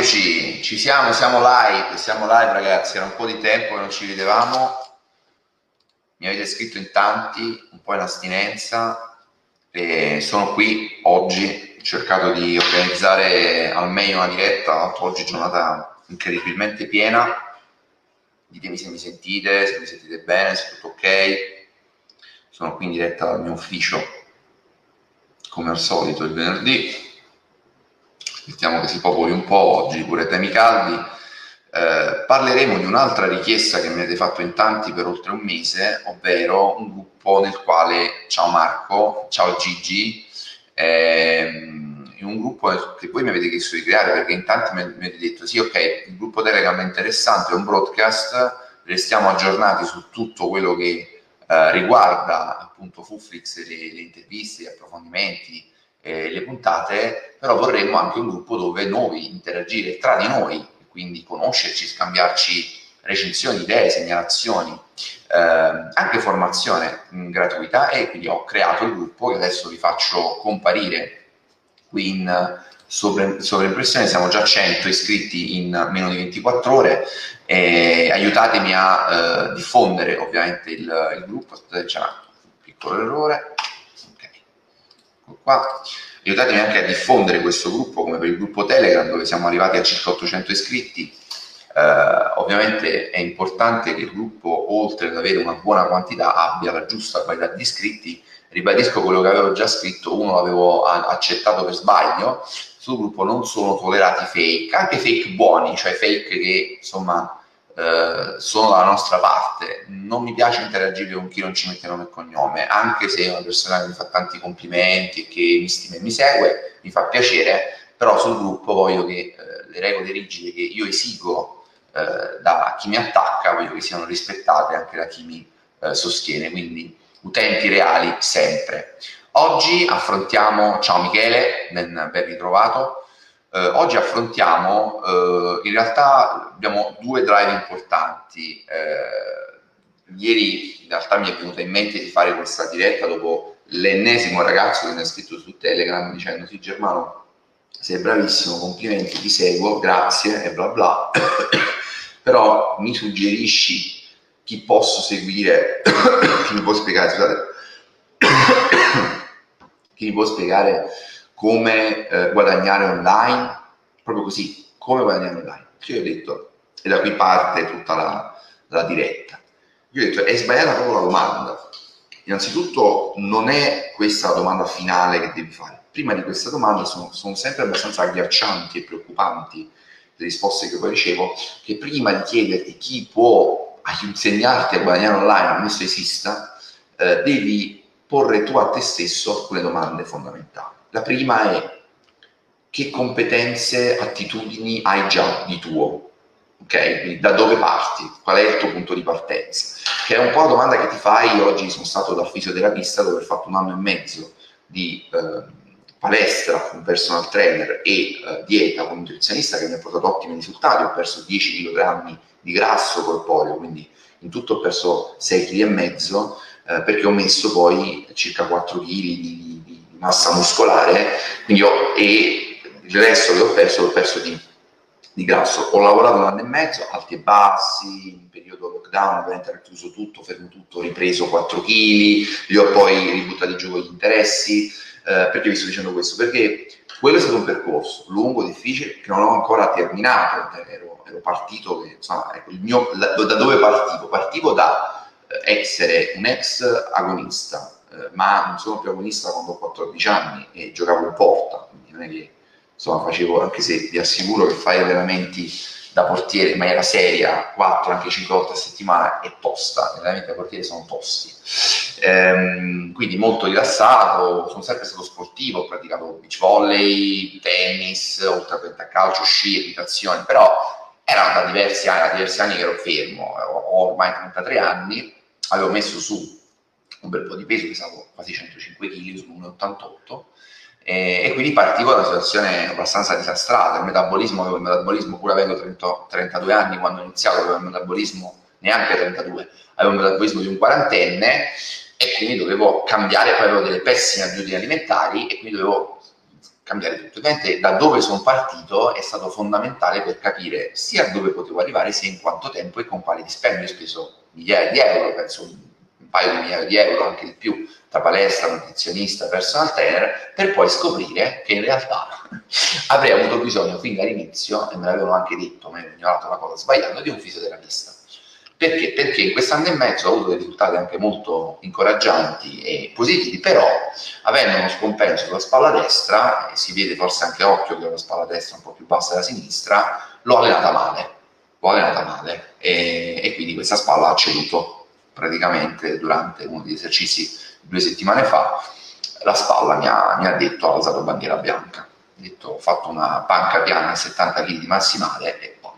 Eccoci, ci siamo, siamo live, siamo live ragazzi, era un po' di tempo che non ci vedevamo, mi avete scritto in tanti, un po' in astinenza e sono qui oggi, ho cercato di organizzare al meglio una diretta, oggi giornata incredibilmente piena, ditemi se mi sentite, se mi sentite bene, se tutto ok, sono qui in diretta dal mio ufficio come al solito il venerdì aspettiamo che si popoli un po' oggi, pure temi caldi. Eh, parleremo di un'altra richiesta che mi avete fatto in tanti per oltre un mese, ovvero un gruppo nel quale, ciao Marco, ciao Gigi, ehm, un gruppo che voi mi avete chiesto di creare perché in tanti mi, avete detto sì ok, il gruppo Telegram è interessante, è un broadcast, restiamo aggiornati su tutto quello che eh, riguarda appunto Fuflix, le, le interviste, gli approfondimenti, eh, le puntate, però vorremmo anche un gruppo dove noi interagire tra di noi, quindi conoscerci, scambiarci recensioni, idee, segnalazioni, eh, anche formazione mh, gratuita. E quindi ho creato il gruppo che adesso vi faccio comparire qui in sovra- sovraimpressione, siamo già 100 iscritti in meno di 24 ore e aiutatemi a eh, diffondere ovviamente il, il gruppo, aspettate c'è un piccolo errore, qua. Aiutatemi anche a diffondere questo gruppo come per il gruppo Telegram dove siamo arrivati a circa 800 iscritti. Eh, ovviamente è importante che il gruppo, oltre ad avere una buona quantità, abbia la giusta qualità di iscritti. Ribadisco quello che avevo già scritto, uno l'avevo accettato per sbaglio. Sul gruppo non sono tollerati fake, anche fake buoni, cioè fake che insomma eh, sono dalla nostra parte. Non mi piace interagire con chi non ci mette nome e cognome, anche se è una persona che mi fa tanti complimenti e che mi stima e mi segue, mi fa piacere, però sul gruppo voglio che eh, le regole rigide che io esigo eh, da chi mi attacca, voglio che siano rispettate anche da chi mi eh, sostiene, quindi utenti reali sempre. Oggi affrontiamo, ciao Michele, ben, ben ritrovato, eh, oggi affrontiamo, eh, in realtà abbiamo due drive importanti. Eh, ieri in realtà mi è venuta in mente di fare questa diretta dopo l'ennesimo ragazzo che mi ha scritto su Telegram dicendo sì Germano sei bravissimo, complimenti, ti seguo, grazie e bla bla, però mi suggerisci chi posso seguire, chi mi può spiegare, scusate, chi mi può spiegare come eh, guadagnare online, proprio così, come guadagnare online. Io ho detto, e da qui parte tutta la, la diretta, io ho detto, è sbagliata proprio la domanda. Innanzitutto non è questa la domanda finale che devi fare. Prima di questa domanda sono, sono sempre abbastanza agghiaccianti e preoccupanti le risposte che poi ricevo, che prima di chiederti chi può insegnarti a guadagnare online, ammesso esista, eh, devi porre tu a te stesso alcune domande fondamentali. La prima è che competenze, attitudini hai già di tuo? Ok? Quindi da dove parti? Qual è il tuo punto di partenza? Che è un po' la domanda che ti fai. Io oggi sono stato da fisioterapista dove ho fatto un anno e mezzo di eh, palestra con personal trainer e eh, dieta con nutrizionista che mi ha portato ottimi risultati. Ho perso 10 kg di grasso corporeo, quindi in tutto ho perso 6 kg eh, perché ho messo poi circa 4 kg di massa muscolare, quindi e il resto che ho perso l'ho perso di, di, grasso. Ho lavorato un anno e mezzo, alti e bassi, in periodo lockdown, ovviamente ho chiuso tutto, fermo tutto, ho ripreso 4 kg, li ho poi ributtati giù con gli interessi. Eh, perché vi sto dicendo questo? Perché quello è stato un percorso lungo, difficile, che non ho ancora terminato, ero, ero partito, che, insomma, ecco, mio, da dove partivo? Partivo da eh, essere un ex agonista, eh, ma non sono più agonista quando ho 14 anni e giocavo in porta, quindi non è che insomma facevo, anche se vi assicuro che fare allenamenti da portiere in maniera seria, 4, anche 5 volte a settimana è tosta, gli allenamenti da portiere sono tosti. Ehm, quindi molto rilassato, sono sempre stato sportivo, ho praticato beach volley, tennis, oltre a calcio, sci, equitazione, però era da diversi anni, da diversi anni che ero fermo, ho ormai 33 anni, avevo messo su un bel po' di peso, pesavo quasi 105 kg su 1,88 e, e, quindi partivo da una situazione abbastanza disastrata. Il metabolismo, avevo il metabolismo pur avendo 30, 32 anni quando ho iniziato, avevo il metabolismo neanche 32, avevo il metabolismo di un quarantenne e quindi dovevo cambiare, poi avevo delle pessime abitudini alimentari e quindi dovevo cambiare tutto. Ovviamente da dove sono partito è stato fondamentale per capire sia dove potevo arrivare, sia in quanto tempo e con quali dispendi ho speso migliaia di euro, penso paio di migliaia di euro, anche di più, tra palestra, nutrizionista, personal trainer, per poi scoprire che in realtà avrei avuto bisogno fin dall'inizio, e me l'avevano anche detto, mi hanno ignorato la cosa sbagliando, di un fisioterapista perché? Perché in quest'anno e mezzo ho avuto dei risultati anche molto incoraggianti e positivi, però avendo uno scompenso sulla spalla destra, e si vede forse anche occhio che ho la spalla destra un po' più bassa della sinistra, l'ho allenata male, l'ho allenata male e, e quindi questa spalla ha ceduto praticamente durante uno degli esercizi due settimane fa, la spalla mi ha, mi ha detto, ha alzato bandiera bianca, detto ho fatto una panca piana a 70 kg di massimale e boh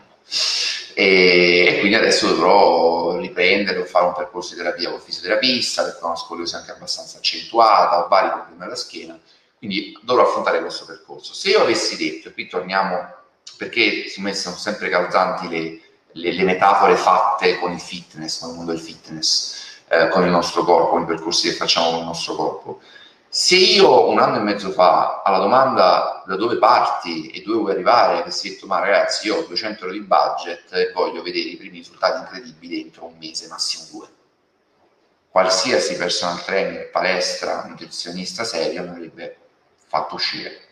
e, e, quindi adesso dovrò riprendere o fare un percorso di terapia con fisioterapista perché ho una scoliosi anche abbastanza accentuata, ho vari problemi alla schiena, quindi dovrò affrontare questo percorso. Se io avessi detto, e qui torniamo, perché secondo me sono sempre causanti le, le, le metafore fatte con il fitness, con il mondo del fitness, eh, con il nostro corpo, con i percorsi che facciamo con il nostro corpo, se io un anno e mezzo fa alla domanda da dove parti e dove vuoi arrivare, avessi detto ma ragazzi io ho 200 euro di budget e voglio vedere i primi risultati incredibili entro un mese, massimo due. Qualsiasi personal trainer, palestra, nutrizionista serio mi avrebbe fatto uscire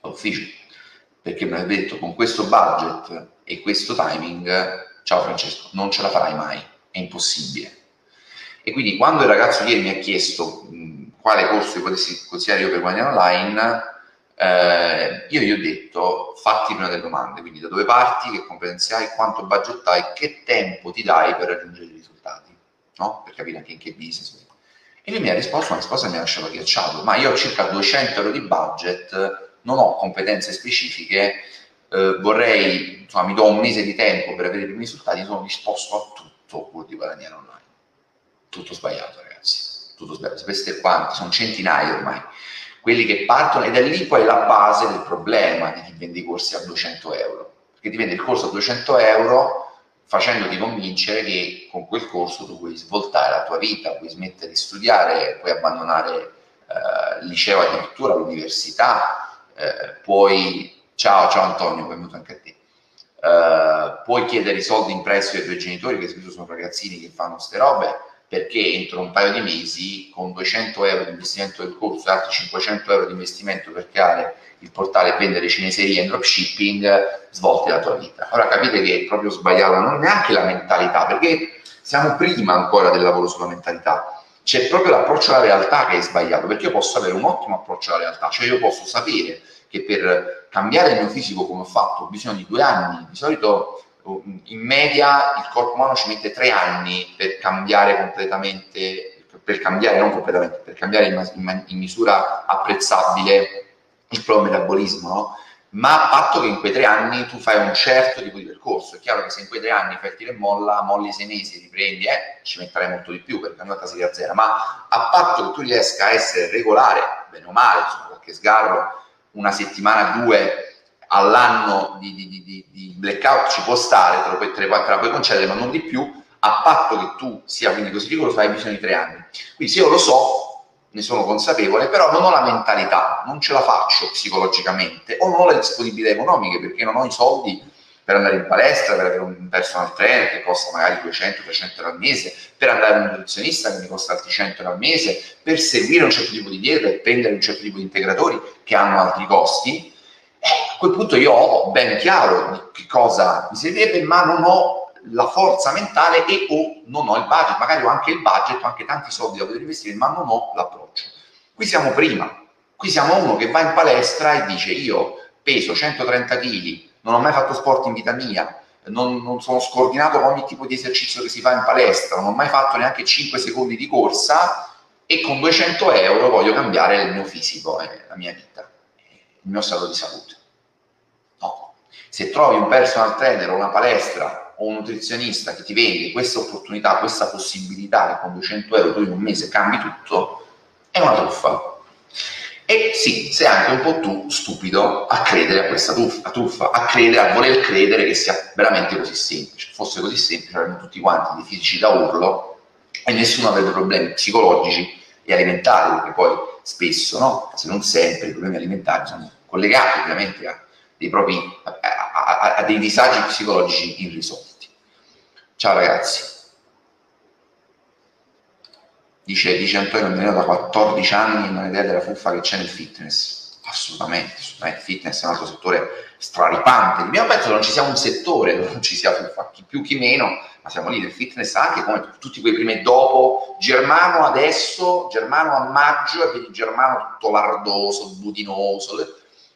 dall'ufficio perché mi avrebbe detto con questo budget e questo timing, ciao Francesco, non ce la farai mai, è impossibile. E quindi quando il ragazzo ieri mi ha chiesto quale corso potessi consigliare io per guadagnare online, eh, io gli ho detto fatti prima delle domande, quindi da dove parti, che competenze hai, quanto budget hai, che tempo ti dai per raggiungere i risultati, no? per capire anche in che business. E lui mi ha risposto una risposta mi ha lasciato ghiacciato, ma io ho circa 200 euro di budget, non ho competenze specifiche, eh, vorrei, insomma, mi do un mese di tempo per avere i primi risultati, sono disposto a tutto pur di guadagnare online. Tutto sbagliato, ragazzi. Tutto sbagliato, sapeste quanti, sono centinaia ormai, quelli che partono ed è lì poi la base del problema di chi vende i corsi a 200 euro, perché ti vende il corso a 200 euro facendoti convincere che con quel corso tu puoi svoltare la tua vita, puoi smettere di studiare, puoi abbandonare eh, il liceo addirittura, l'università, eh, puoi, ciao, ciao Antonio, benvenuto anche a te, eh, puoi chiedere i soldi in prestito ai tuoi genitori, che spesso sono ragazzini che fanno queste robe, perché entro un paio di mesi con 200 euro di investimento del corso e altri 500 euro di investimento per creare il portale vendere cineserie e dropshipping svolti la tua vita. Ora capite che è proprio sbagliata non neanche la mentalità, perché siamo prima ancora del lavoro sulla mentalità. C'è proprio l'approccio alla realtà che è sbagliato, perché io posso avere un ottimo approccio alla realtà, cioè io posso sapere che per cambiare il mio fisico come ho fatto ho bisogno di due anni, di solito in media il corpo umano ci mette tre anni per cambiare completamente, per cambiare, non completamente, per cambiare in, in, in misura apprezzabile il proprio metabolismo, no? ma a patto che in quei tre anni tu fai un certo tipo di percorso. È chiaro che se in quei tre anni fai il tiro e molla, molli sei mesi riprendi, eh, ci metterai molto di più perché ogni volta si riazzera, ma a patto che tu riesca a essere regolare, bene o male, insomma, qualche sgarro, una settimana, due, all'anno di, di, di, di, blackout ci può stare, te, puoi, te, la puoi concedere, ma non di più, a patto che tu sia quindi così piccolo, hai bisogno di tre anni. Quindi se io lo so, ne sono consapevole, però non ho la mentalità, non ce la faccio psicologicamente, o non ho le disponibilità economiche perché non ho i soldi per andare in palestra, per avere un personal trainer che costa magari 200-300 euro al mese, per andare a un nutrizionista che mi costa altri 100 euro al mese, per seguire un certo tipo di dieta e prendere un certo tipo di integratori che hanno altri costi, eh, a quel punto io ho ben chiaro che cosa mi servirebbe, ma non ho la forza mentale e o non ho il budget, magari ho anche il budget, ho anche tanti soldi da poter investire, ma non ho l'approccio. Qui siamo prima, qui siamo uno che va in palestra e dice io peso 130 kg, non ho mai fatto sport in vita mia, non, non, sono scordinato ogni tipo di esercizio che si fa in palestra, non ho mai fatto neanche 5 secondi di corsa e con 200 euro voglio cambiare il mio fisico e la mia vita il mio stato di salute. No. Se trovi un personal trainer o una palestra o un nutrizionista che ti vende questa opportunità, questa possibilità che con 200 euro tu in un mese cambi tutto, è una truffa. E sì, sei anche un po' tu stupido a credere a questa truffa, truffa, a credere, a voler credere che sia veramente così semplice. Fosse così semplice, avremmo tutti quanti dei fisici da urlo e nessuno avrebbe problemi psicologici e alimentari, perché poi spesso, no? se non sempre, i problemi alimentari sono collegati ovviamente a dei propri, a, a, a dei disagi psicologici irrisolti. Ciao ragazzi. Dice, dice Antonio, almeno da 14 anni non ho idea della fuffa che c'è nel fitness. Assolutamente, assolutamente. Il fitness è un altro settore straripante. Io penso che non ci sia un settore dove non ci sia fuffa, chi più chi meno, ma siamo lì nel fitness anche come tutti quei primi e dopo. Germano adesso, Germano a maggio, e vedi Germano tutto lardoso, budinoso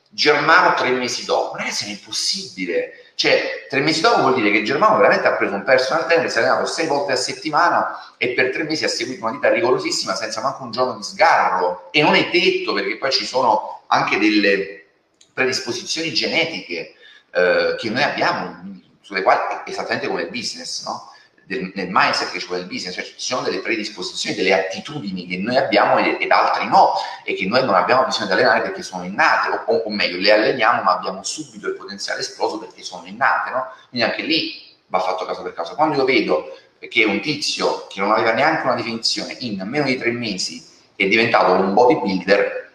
Germano tre mesi dopo. Ragazzi, è impossibile. Cioè, tre mesi dopo vuol dire che Germano veramente ha preso un personal trainer, si è allenato sei volte a settimana e per tre mesi ha seguito una vita rigorosissima senza manco un giorno di sgarro. E non è detto perché poi ci sono anche delle predisposizioni genetiche eh, che noi abbiamo, sulle quali, esattamente come il business, no? Del, nel mindset che ci vuole il business, cioè ci sono delle predisposizioni, delle attitudini che noi abbiamo ed, ed altri no, e che noi non abbiamo bisogno di allenare perché sono innate, o, o, meglio, le alleniamo ma abbiamo subito il potenziale esploso perché sono innate, no? Quindi anche lì va fatto caso per caso. Quando io vedo che un tizio che non aveva neanche una definizione in meno di tre mesi è diventato un bodybuilder,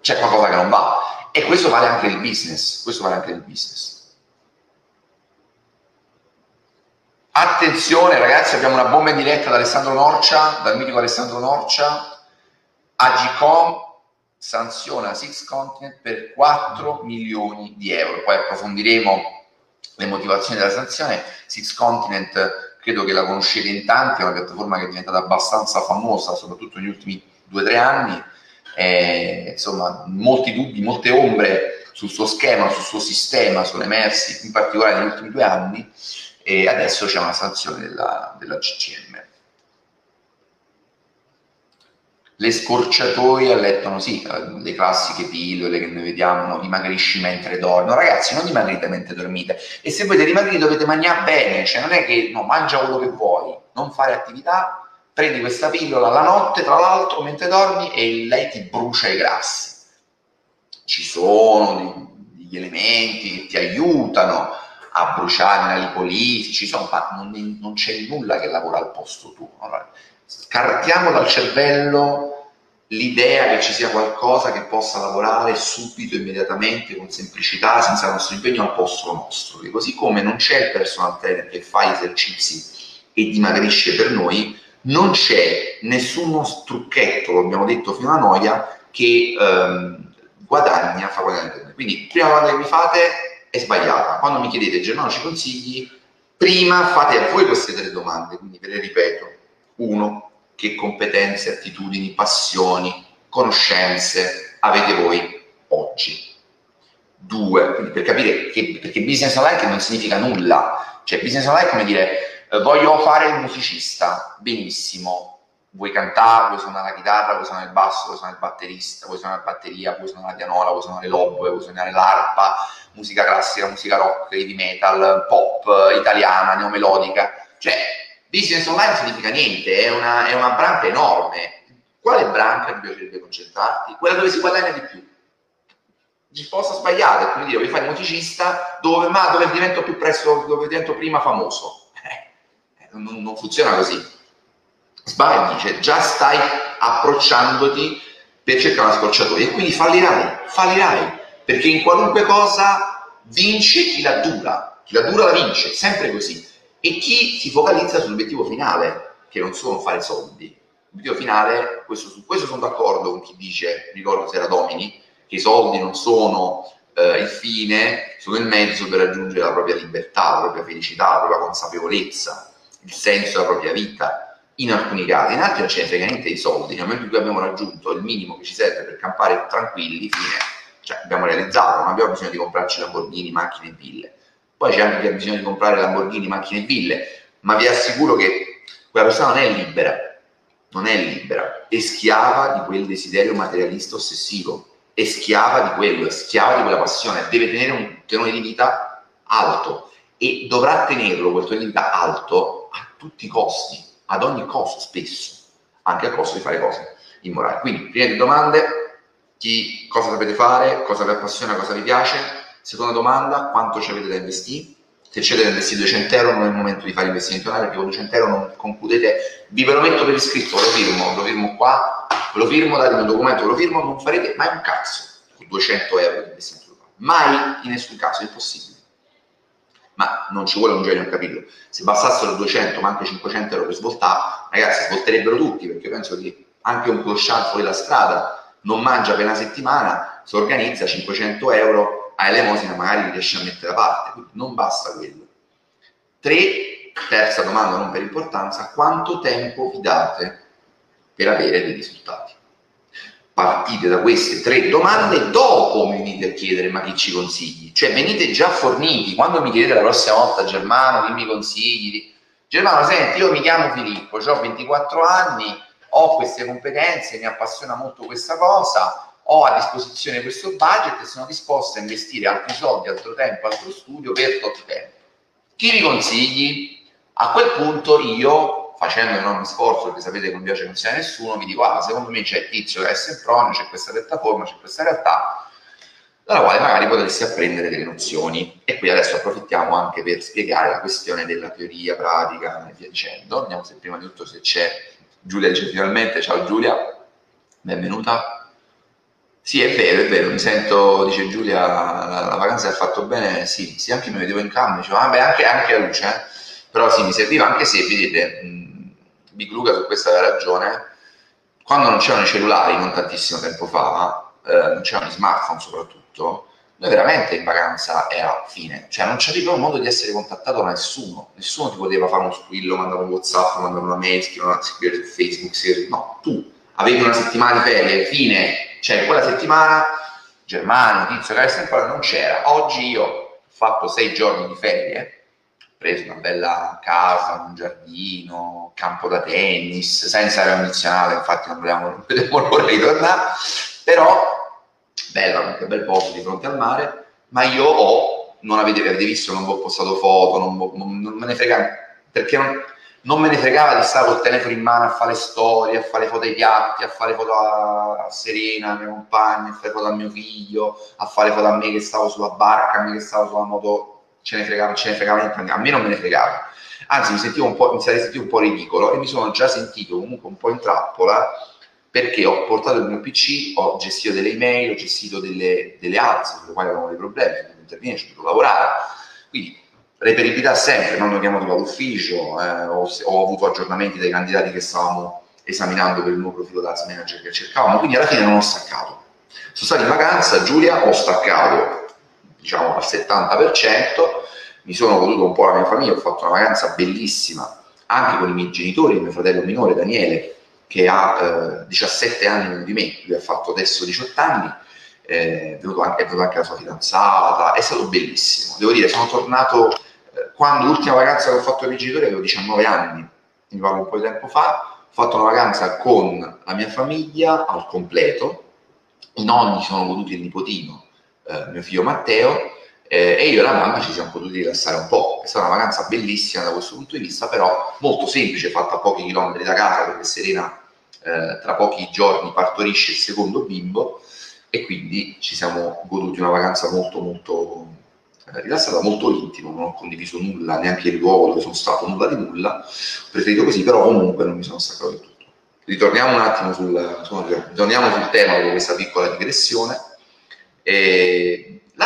c'è qualcosa che non va. E questo vale anche nel business, questo vale anche nel business. Attenzione ragazzi, abbiamo una bomba in diretta da Alessandro Norcia, dal mitico Alessandro Norcia. Agicom sanziona Six Continent per 4 milioni di euro. Poi approfondiremo le motivazioni della sanzione. Six Continent credo che la conoscete in tanti, è una piattaforma che è diventata abbastanza famosa, soprattutto negli ultimi 2-3 anni. Eh, insomma, molti dubbi, molte ombre sul suo schema, sul suo sistema sono emersi, in particolare negli ultimi due anni e adesso c'è una sanzione della, della CCM. Le scorciatoie allettano sì, le classiche pillole che noi vediamo, no? dimagrisci mentre dormi. No, ragazzi, non dimagrite mentre dormite. E se volete dimagrire dovete mangiare bene, cioè non è che no, mangia quello che vuoi, non fare attività, prendi questa pillola la notte, tra l'altro, mentre dormi e lei ti brucia i grassi. Ci sono degli elementi che ti aiutano, a bruciare la lipolisi, ci sono, ma non, non, c'è nulla che lavora al posto tuo. Allora, scartiamo dal cervello l'idea che ci sia qualcosa che possa lavorare subito, immediatamente, con semplicità, senza il nostro impegno al posto nostro. E così come non c'è il personal trainer che fa esercizi e dimagrisce per noi, non c'è nessuno trucchetto, lo abbiamo detto fino a noia, che ehm, guadagna, fa guadagnare per noi. Quindi, prima domanda che mi fate, è sbagliata. Quando mi chiedete Germano ci consigli, prima fate a voi queste tre domande, quindi ve le ripeto. Uno, che competenze, attitudini, passioni, conoscenze avete voi oggi? Due, per capire che perché business online non significa nulla, cioè business online è come dire eh, voglio fare il musicista, benissimo, vuoi cantare, vuoi suonare la chitarra, vuoi suonare il basso, vuoi suonare il batterista, vuoi suonare la batteria, vuoi suonare la pianola, vuoi suonare l'oboe, vuoi suonare l'arpa, musica classica, musica rock, heavy metal, pop, italiana, neomelodica. Cioè, business online significa niente, è una, è una branca enorme. Quale branca ti piacerebbe concentrarti? Quella dove si guadagna di più. Risposta sbagliata, come dire, vuoi fare musicista dove, ma dove divento più presto, dove divento prima famoso. Eh, non, non funziona così sbagli, cioè già stai approcciandoti per cercare una scorciatoia e quindi fallirai, fallirai, perché in qualunque cosa vince chi la dura, chi la dura la vince, sempre così, e chi si focalizza sull'obiettivo finale, che non sono fare soldi. L'obiettivo finale, questo, su questo sono d'accordo con chi dice, ricordo se era Domini, che i soldi non sono eh, il fine, sono il mezzo per raggiungere la propria libertà, la propria felicità, la propria consapevolezza, il senso della propria vita in alcuni casi, in altri non ce ne frega niente di soldi, nel momento in cui abbiamo raggiunto il minimo che ci serve per campare tranquilli, fine, cioè abbiamo realizzato, non abbiamo bisogno di comprarci Lamborghini, macchine e ville. Poi c'è anche chi ha bisogno di comprare Lamborghini, macchine e ville, ma vi assicuro che quella persona non è libera, non è libera, è schiava di quel desiderio materialista ossessivo, è schiava di quello, è schiava di quella passione, deve tenere un tenore di vita alto e dovrà tenerlo quel tenore di vita alto a tutti i costi ad ogni costo, spesso, anche a costo di fare cose immorali. Quindi, prima di domande, chi, cosa sapete fare, cosa vi appassiona, cosa vi piace. Seconda domanda, quanto ci avete da investire? Se c'è da investire 200 euro non è il momento di fare investimento online perché con 200 euro non concludete, vi ve lo metto per iscritto, lo firmo, lo firmo qua, lo firmo, datemi un documento, lo firmo, non farete mai un cazzo con 200 euro di investimento Mai in nessun caso, è impossibile. Ma non ci vuole un genio a capirlo. Se bastassero 200, ma anche 500 euro per svoltare, ragazzi, svolterebbero tutti, perché penso che anche un clochard fuori la strada non mangia per una settimana, si organizza 500 euro a elemosina, magari riesce a mettere da parte. Quindi non basta quello. Tre, terza domanda non per importanza, quanto tempo vi date per avere dei risultati? Partite da queste tre domande, dopo mi venite a chiedere ma chi ci consigli? Cioè venite già forniti, quando mi chiedete la prossima volta Germano, chi mi consigli? Germano, senti, io mi chiamo Filippo, ho 24 anni, ho queste competenze, mi appassiona molto questa cosa, ho a disposizione questo budget e sono disposto a investire altri soldi, altro tempo, altro studio per tot tempo. Chi mi consigli? A quel punto io facendo un enorme sforzo, perché sapete che non piace non sia nessuno, vi dico, ah, secondo me c'è Tizio che è Sempronio, c'è questa piattaforma, c'è questa realtà, dalla quale magari potresti apprendere delle nozioni. E qui adesso approfittiamo anche per spiegare la questione della teoria, pratica e via dicendo. Vediamo se prima di tutto se c'è Giulia dice finalmente, ciao Giulia, benvenuta. Sì, è vero, è vero, mi sento, dice Giulia, la, la vacanza ha fatto bene, sì, sì, anche mi vedevo in cambio, dicevo, ah, beh, anche, anche a luce, eh? però sì, mi serviva anche se, vedete, Big Luca su questa aveva ragione, quando non c'erano i cellulari, non tantissimo tempo fa, eh, non c'erano i smartphone soprattutto, noi veramente in vacanza era fine, cioè non c'era un modo di essere contattato da nessuno, nessuno ti poteva fare uno squillo, mandare un whatsapp, mandare una mail, scrivere su Facebook, no, tu avevi una settimana di ferie, fine, cioè quella settimana Germania, Tizio, Carsten, non c'era, oggi io ho fatto sei giorni di ferie, preso una bella casa, un giardino, campo da tennis, senza area condizionata, infatti non vediamo, non di tornare, però bello, anche bel posto di fronte al mare, ma io ho, non avete, avete visto, non vi ho postato foto, non, non, non me ne frega, perché non, non, me ne fregava di stare col telefono in mano a fare storie, a fare foto ai piatti, a fare foto a, a Serena, a mia compagna, a fare foto a mio figlio, a fare foto a me che stavo sulla barca, a me che stavo sulla moto ce ne fregava, ce ne fregava niente, a me non me ne fregava. Anzi, mi sentivo un po', mi sarei sentito un po' ridicolo e mi sono già sentito comunque un po' in trappola perché ho portato il mio PC, ho gestito delle email, ho gestito delle, delle alze sulle quali avevamo dei problemi, ho intervenire, ho dovuto lavorare. Quindi reperibilità sempre, non ho chiamato dall'ufficio, eh, ho, ho, avuto aggiornamenti dai candidati che stavamo esaminando per il nuovo profilo da manager che cercavamo, quindi alla fine non ho staccato. Sono stato in vacanza, Giulia, ho staccato diciamo al 70%, mi sono goduto un po' la mia famiglia, ho fatto una vacanza bellissima anche con i miei genitori, il mio fratello minore Daniele che ha eh, 17 anni meno di me, lui ha fatto adesso 18 anni, eh, è, venuto anche, è venuta anche la sua fidanzata, è stato bellissimo, devo dire, sono tornato eh, quando l'ultima vacanza che ho fatto con i miei genitori avevo 19 anni, mi parlo un po' di tempo fa, ho fatto una vacanza con la mia famiglia al completo, i nonni sono goduti il nipotino, eh, mio figlio Matteo, eh, e io e la mamma ci siamo potuti rilassare un po'. È stata una vacanza bellissima da questo punto di vista, però molto semplice, fatta a pochi chilometri da casa, perché Serena eh, tra pochi giorni partorisce il secondo bimbo e quindi ci siamo goduti una vacanza molto molto eh, rilassata, molto intima, non ho condiviso nulla, neanche il luogo dove sono stato, nulla di nulla, ho preferito così, però comunque non mi sono staccato del tutto. Ritorniamo un attimo sul, ritorniamo sul tema dopo questa piccola digressione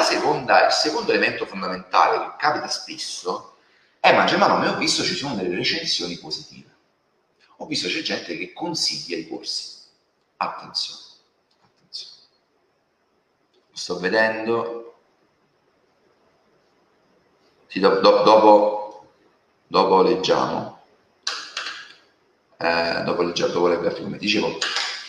seconda, il secondo elemento fondamentale che capita spesso è, ma Germano, ma ho visto ci sono delle recensioni positive. Ho visto c'è gente che consiglia i corsi. Attenzione, attenzione. Sto vedendo. Sì, do, do, dopo, dopo leggiamo. Eh, dopo leggiamo, dopo leggerti come dicevo.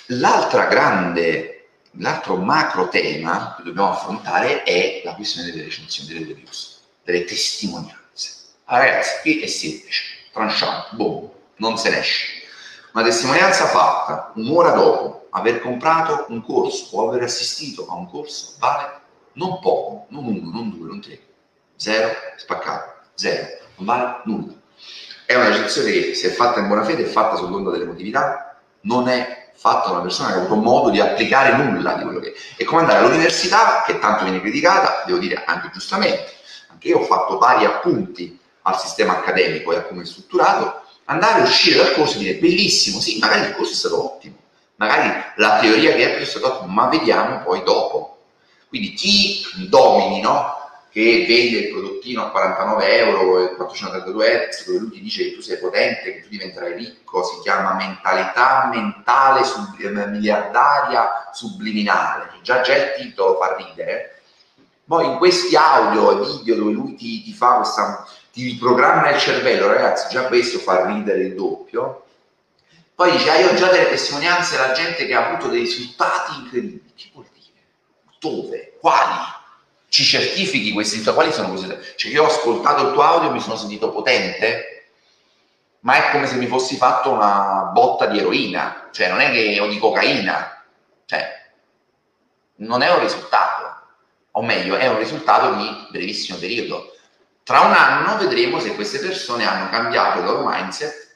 L'altra grande L'altro macro tema che dobbiamo affrontare è la questione delle recensioni, delle reviews, delle testimonianze. Allora, ragazzi, qui è semplice, tranchant, boom, non se ne esce. Una testimonianza fatta un'ora dopo aver comprato un corso o aver assistito a un corso vale non poco, non uno, non due, non tre, zero, spaccato, zero, non vale nulla. È una recensione che se è fatta in buona fede, è fatta sull'onda dell'emotività, non è fatta una persona che ha avuto modo di applicare nulla di quello che è. È come andare all'università, che tanto viene criticata, devo dire anche giustamente, anche io ho fatto vari appunti al sistema accademico e a come è strutturato, andare a uscire dal corso e dire bellissimo, sì, magari il corso è stato ottimo, magari la teoria che è più stata ottima, ma vediamo poi dopo. Quindi chi domini, no? Che vende il prodottino a 49 euro e 432 Hz, dove lui ti dice che tu sei potente, che tu diventerai ricco, si chiama mentalità mentale sub, eh, miliardaria subliminale, già, già il titolo fa ridere. Poi in questi audio e video dove lui ti, ti fa questa, ti riprogramma il cervello, ragazzi, già questo fa ridere il doppio. Poi dice, ah, io ho già delle testimonianze della gente che ha avuto dei risultati incredibili. Che vuol dire? Dove? Quali? Ci certifichi questi quali sono questi cioè io ho ascoltato il tuo audio e mi sono sentito potente ma è come se mi fossi fatto una botta di eroina. Cioè non è che o di cocaina. Cioè non è un risultato. O meglio è un risultato di brevissimo periodo. Tra un anno vedremo se queste persone hanno cambiato il loro mindset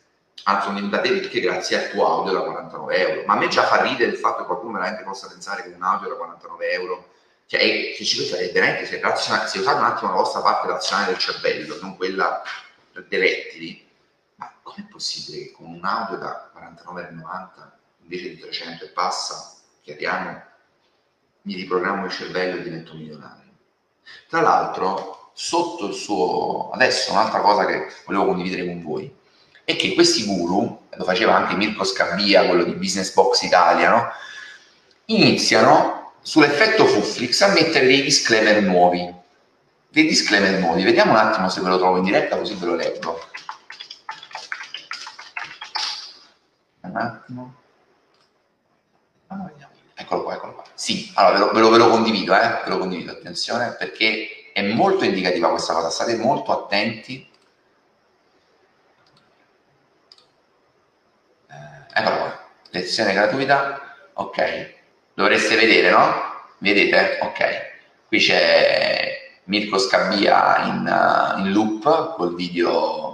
anzi sono diventate ricche grazie al tuo audio da 49 euro. Ma a me già fa ridere il fatto che qualcuno veramente possa pensare che un audio da 49 euro cioè, che ci pensate veramente se, se usate un attimo la vostra parte razionale del cervello, non quella dei rettili, ma com'è possibile che con un audio da 49,90 invece di 300 e passa, chiariamo, mi riprogrammo il cervello e divento milionario? Tra l'altro, sotto il suo... Adesso un'altra cosa che volevo condividere con voi è che questi guru, lo faceva anche Mirko Scabbia, quello di Business Box Italia, no? iniziano sull'effetto Fufflix a mettere dei disclaimer nuovi. Dei disclaimer nuovi. Vediamo un attimo se ve lo trovo in diretta così ve lo leggo. Un attimo. Ah, eccolo qua, eccolo qua. Sì, allora ve lo, ve lo, ve lo condivido, eh? ve lo condivido, attenzione, perché è molto indicativa questa cosa, state molto attenti. Eh, eccolo qua, lezione gratuita, ok dovreste vedere, no? Vedete? Ok. Qui c'è Mirko Scabbia in, uh, in loop col video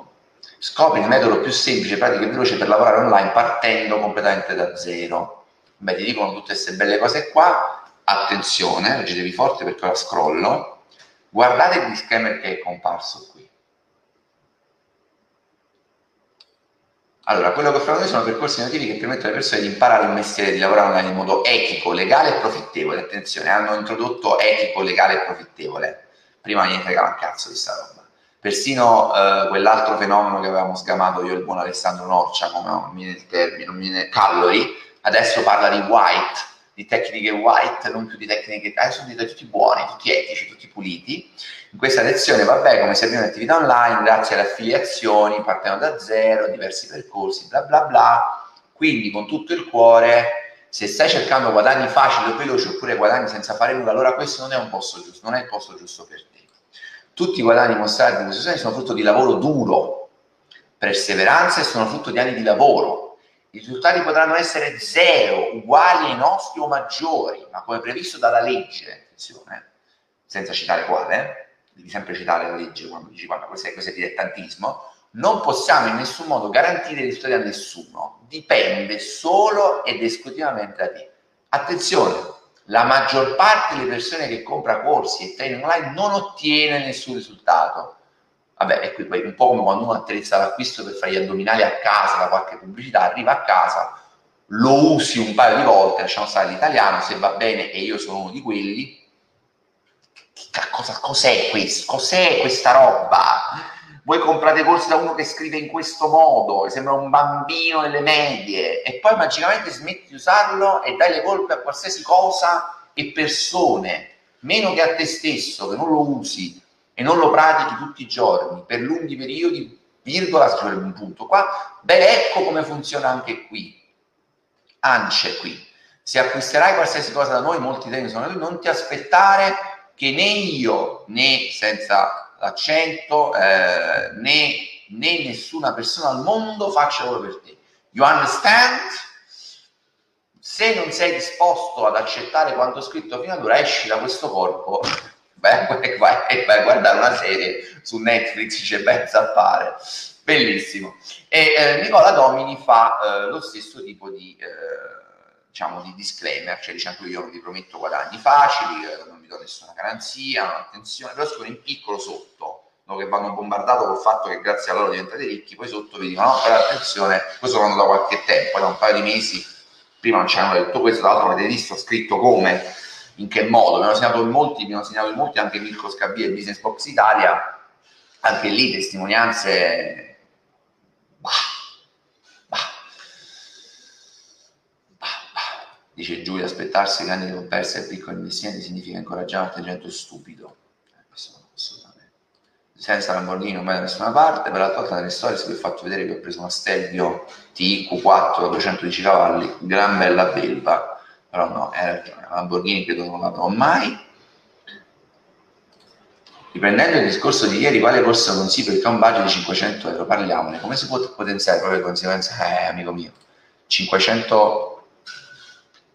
Scopri il metodo più semplice, pratico e veloce per lavorare online partendo completamente da zero. Beh, ti dicono tutte queste belle cose qua. Attenzione, leggetevi forte perché ora scrollo. Guardate il disclaimer che è comparso qui. Allora, quello che offrono noi sono percorsi nativi che permettono alle persone di imparare il mestiere di lavorare online in modo etico, legale e profittevole. Attenzione, hanno introdotto etico, legale e profittevole. Prima niente fregava un cazzo di sta roba. Persino eh, quell'altro fenomeno che avevamo sgamato io e il buon Alessandro Norcia, come non mi viene il termine, non mi viene, Calorie, adesso parla di white, di tecniche white, non più di tecniche, adesso sono tutti buoni, tutti etici, tutti puliti. In questa lezione, vabbè, come si avvia un'attività online, grazie alle affiliazioni, partendo da zero, diversi percorsi, bla bla bla. Quindi con tutto il cuore, se stai cercando guadagni facili o veloci oppure guadagni senza fare nulla, allora questo non è un posto giusto, non è il posto giusto per te. Tutti i guadagni mostrati in queste sessioni sono frutto di lavoro duro, perseveranza e sono frutto di anni di lavoro i risultati potranno essere zero, uguali ai nostri o maggiori, ma come previsto dalla legge, attenzione, senza citare quale, eh? devi sempre citare la legge quando dici guarda questo è, questo è dilettantismo, non possiamo in nessun modo garantire i risultati a nessuno, dipende solo ed esclusivamente da te. Attenzione, la maggior parte delle persone che compra corsi e training online non ottiene nessun risultato Vabbè, è qui un po' come quando uno attrezza l'acquisto per fare gli addominali a casa da qualche pubblicità, arriva a casa, lo usi un paio di volte, lasciamo stare l'italiano, se va bene e io sono uno di quelli, cosa, cos'è questo? Cos'è questa roba? Voi comprate corsi da uno che scrive in questo modo, sembra un bambino nelle medie, e poi magicamente smetti di usarlo e dai le colpe a qualsiasi cosa e persone, meno che a te stesso, che non lo usi, e non lo pratichi tutti i giorni per lunghi periodi, virgola, scrivere un punto qua, beh, ecco come funziona anche qui. Ance qui. Se acquisterai qualsiasi cosa da noi, molti temi sono non ti aspettare che né io, né senza l'accento, eh, né, né nessuna persona al mondo faccia lavoro per te. You understand? Se non sei disposto ad accettare quanto scritto fino ad ora, esci da questo corpo vai, vai, a guardare una serie su Netflix, c'è ben zappare. Bellissimo. E eh, Nicola Domini fa eh, lo stesso tipo di, eh, diciamo, di disclaimer, cioè diciamo io vi prometto guadagni facili, eh, non vi do nessuna garanzia, attenzione, però scrivono in piccolo sotto, no, che vanno bombardato col fatto che grazie a loro diventate ricchi, poi sotto vi dicono no, però attenzione, questo vanno da qualche tempo, da un paio di mesi, prima non ci hanno detto questo, tra l'altro avete visto scritto come in che modo, mi hanno segnato molti, mi hanno segnato molti anche Mirko Scabia e Business Box Italia, anche lì testimonianze, bah, bah, bah, dice Giulia, aspettarsi che anni persi e piccoli investimenti significa incoraggiare un atteggiamento stupido, eh, senza Lamborghini vai da nessuna parte, per l'altra volta nelle storie si è fatto vedere che ho preso una Stelvio TQ4 da 210 cavalli, gran bella belva, però no, era una Lamborghini credo non l'avrò mai. Riprendendo il discorso di ieri, quale corso consiglio perché ha un budget di 500 euro? Parliamone. Come si può potenziare proprio le conseguenze? Eh, amico mio, 500...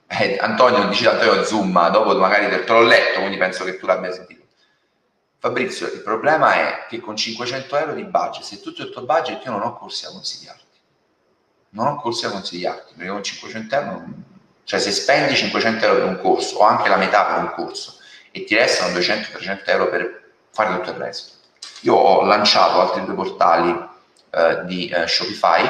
Eh, Antonio, dice Antonio Zoom, dopo magari te l'ho letto, quindi penso che tu l'abbia sentito. Fabrizio, il problema è che con 500 euro di budget, se tutto il tuo budget, io non ho corsi a consigliarti. Non ho corsi a consigliarti, perché con 500 euro non cioè se spendi 500 euro per un corso o anche la metà per un corso e ti restano 200-300 euro per fare tutto il resto. Io ho lanciato altri due portali eh, di eh, Shopify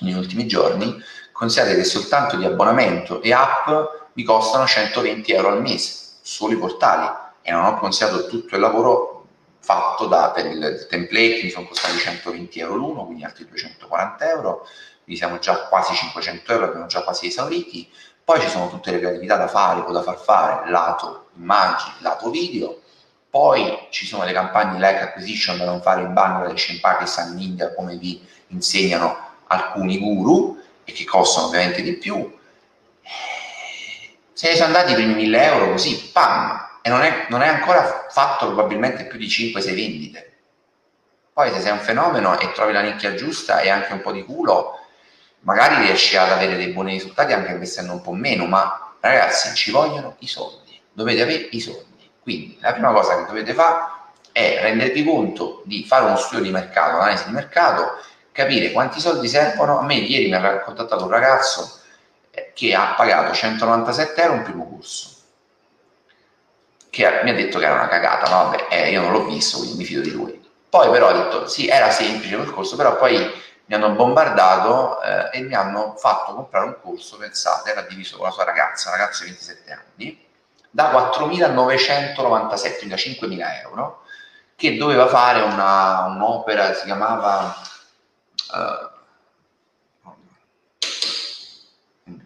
negli ultimi giorni, considerate che soltanto di abbonamento e app mi costano 120 euro al mese, solo i portali, e non ho considerato tutto il lavoro fatto da, per il template, mi sono costati 120 euro l'uno, quindi altri 240 euro, quindi siamo già quasi 500 euro, abbiamo già quasi esauriti. Poi ci sono tutte le creatività da fare o da far fare, lato immagini, lato video. Poi ci sono le campagne like acquisition da non fare in Bangladesh, in Pakistan, in India, come vi insegnano alcuni guru e che costano ovviamente di più. Se ne sono andati i primi 1000 euro così, pam, e non è, non è ancora fatto probabilmente più di 5-6 vendite. Poi se sei un fenomeno e trovi la nicchia giusta e anche un po' di culo, magari riesci ad avere dei buoni risultati anche investendo un po' meno, ma ragazzi ci vogliono i soldi, dovete avere i soldi. Quindi la prima cosa che dovete fare è rendervi conto di fare uno studio di mercato, un'analisi di mercato, capire quanti soldi servono. A me ieri mi ha contattato un ragazzo eh, che ha pagato 197 euro un primo corso, che mi ha detto che era una cagata, ma vabbè, eh, io non l'ho visto, quindi mi fido di lui. Poi però ha detto, sì, era semplice quel corso, però poi mi hanno bombardato eh, e mi hanno fatto comprare un corso, pensate, era diviso con la sua ragazza, ragazza di 27 anni, da 4.997, quindi da 5.000 euro, che doveva fare una, un'opera, si chiamava... Uh,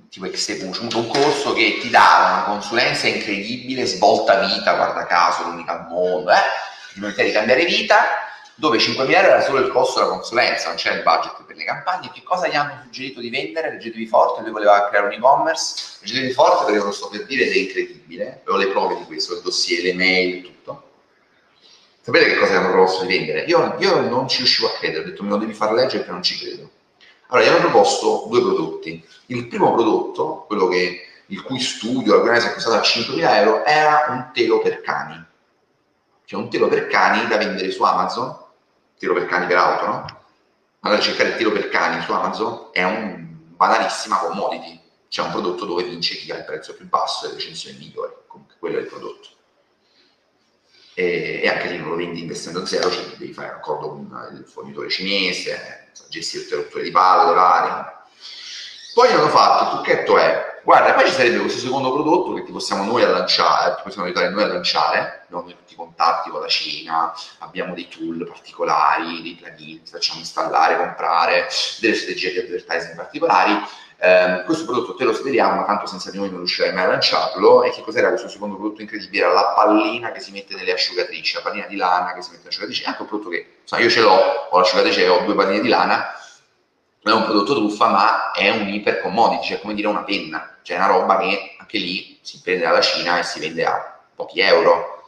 tipo Execution, un corso che ti dava una consulenza incredibile, svolta vita, guarda caso, l'unica al mondo, eh? ti permetteva di cambiare vita dove 5.000 euro era solo il costo della consulenza, non c'era il budget per le campagne. Che cosa gli hanno suggerito di vendere? Leggetevi forte, lui voleva creare un e-commerce. Leggetevi forte perché non sto per dire ed è incredibile. Ho le prove di questo, il dossier, le mail, tutto. Sapete che cosa gli hanno proposto di vendere? Io, io non ci riuscivo a credere, ho detto me lo devi far leggere perché non ci credo. Allora, gli hanno proposto due prodotti. Il primo prodotto, quello che, il cui studio, la si è costato a 5.000 euro, era un telo per cani. Cioè un telo per cani da vendere su Amazon tiro per cani per auto, no? Andare a cercare il tiro per cani su Amazon è un banalissima commodity, c'è un prodotto dove vince chi ha il prezzo più basso e le recensioni migliori, comunque quello è il prodotto. E, e anche lì non lo vendi investendo zero, cioè devi fare un accordo con il fornitore cinese, gestire tutte le rotture di palle, varie. Poi hanno fatto, il trucchetto è Guarda, poi ci sarebbe questo secondo prodotto che ti possiamo noi a lanciare, ti possiamo aiutare noi a lanciare, abbiamo tutti i contatti con la Cina, abbiamo dei tool particolari, dei plugin, ti facciamo installare, comprare, delle strategie di advertising particolari. Eh, questo prodotto te lo sveliamo, ma tanto senza di noi non riuscirai mai a lanciarlo. E che cos'era questo secondo prodotto incredibile? Era la pallina che si mette nelle asciugatrici, la pallina di lana che si mette nelle asciugatrici. È anche un prodotto che, insomma, io ce l'ho, ho l'asciugatrice, ho due palline di lana, non è un prodotto truffa, ma è un iper commodity, cioè come dire una penna, cioè una roba che anche lì si prende dalla Cina e si vende a pochi euro.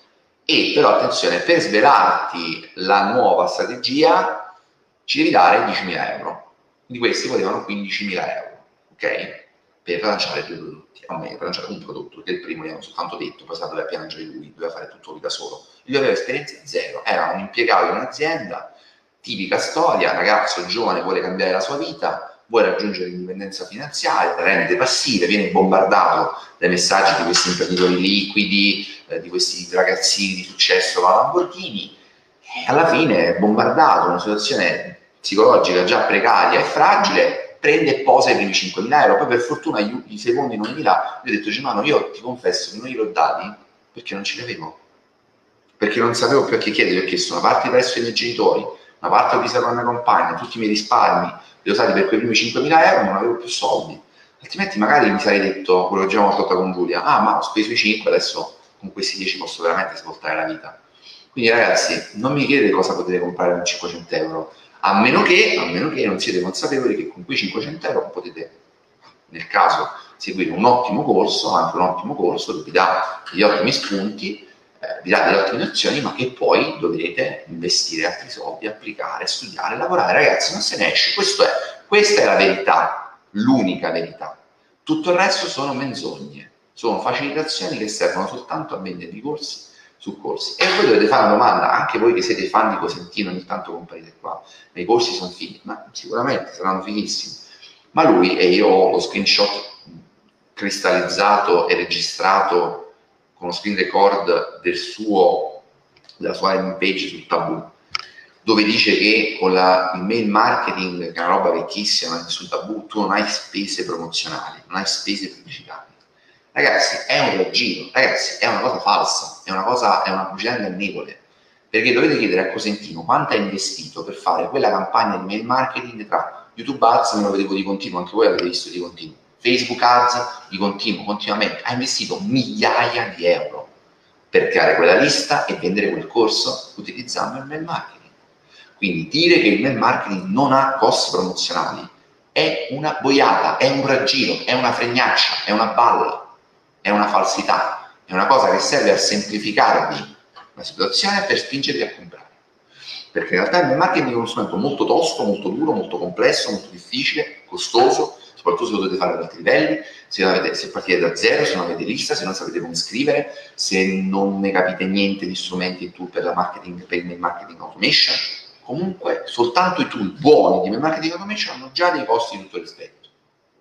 E però attenzione, per svelarti la nuova strategia ci devi dare 10.000 euro. Di questi volevano 15.000 euro, ok? Per lanciare due prodotti, o meglio, per lanciare un prodotto, perché il primo gli hanno soltanto detto, poi doveva piangere lui, doveva fare tutto lui da solo. Lui aveva esperienza zero, era un impiegato in un'azienda, tipica storia, ragazzo giovane vuole cambiare la sua vita, vuole raggiungere l'indipendenza finanziaria, rende passive, viene bombardato dai messaggi di questi imprenditori liquidi, eh, di questi ragazzini di successo la Lamborghini, e alla fine bombardato in una situazione psicologica già precaria e fragile, prende e posa i primi 5.000 euro, poi per fortuna i, secondi 9.000, io ho detto Germano, io ti confesso che non gliel'ho dati perché non ce li avevo, perché non sapevo più a chi chiedere, perché sono parte presso i miei genitori, una parte ho visto con la mia compagna, tutti i miei risparmi, li ho usati per quei primi 5.000 euro, non avevo più soldi, altrimenti magari mi sarei detto, quello che già ho fatto con Giulia, ah ma ho speso i 5, adesso con questi 10 posso veramente svoltare la vita. Quindi ragazzi, non mi chiedete cosa potete comprare con 500 euro, a meno che, a meno che non siete consapevoli che con quei 500 euro potete, nel caso, seguire un ottimo corso, anche un ottimo corso che vi dà degli ottimi spunti, eh, vi dà delle ottime nozioni, ma che poi dovrete investire altri soldi, applicare, studiare, lavorare. Ragazzi, non se ne esce. Questo è, questa è la verità, l'unica verità. Tutto il resto sono menzogne, sono facilitazioni che servono soltanto a vendere i corsi su corsi. E voi dovete fare una domanda, anche voi che siete fan di Cosentino, ogni tanto comparite qua, i corsi sono fighi, ma sicuramente saranno fighissimi. Ma lui, e io ho lo screenshot cristallizzato e registrato con lo screen record del suo, della sua landing page sul tabù, dove dice che con la, il mail marketing, che è una roba vecchissima, sul tabù tu non hai spese promozionali, non hai spese pubblicitarie Ragazzi, è un raggiro, ragazzi, è una cosa falsa, è una cosa, è una bugia ingannevole. Perché dovete chiedere a Cosentino quanto ha investito per fare quella campagna di mail marketing tra YouTube Ads, me lo vedevo di continuo, anche voi avete visto di continuo, Facebook Ads di continuo, continuamente, ha investito migliaia di euro per creare quella lista e vendere quel corso utilizzando il mail marketing. Quindi dire che il mail marketing non ha costi promozionali è una boiata, è un raggiro, è una fregnaccia, è una balla è una falsità, è una cosa che serve a semplificarvi la situazione per spingervi a comprare. Perché in realtà il marketing è uno strumento molto tosto, molto duro, molto complesso, molto difficile, costoso, soprattutto se lo dovete fare ad alti livelli, se, avete, se partite da zero, se non avete lista, se non sapete come scrivere, se non ne capite niente di strumenti e tool per, la marketing, per il marketing automation. Comunque, soltanto i tool buoni di marketing automation hanno già dei costi di tutto rispetto.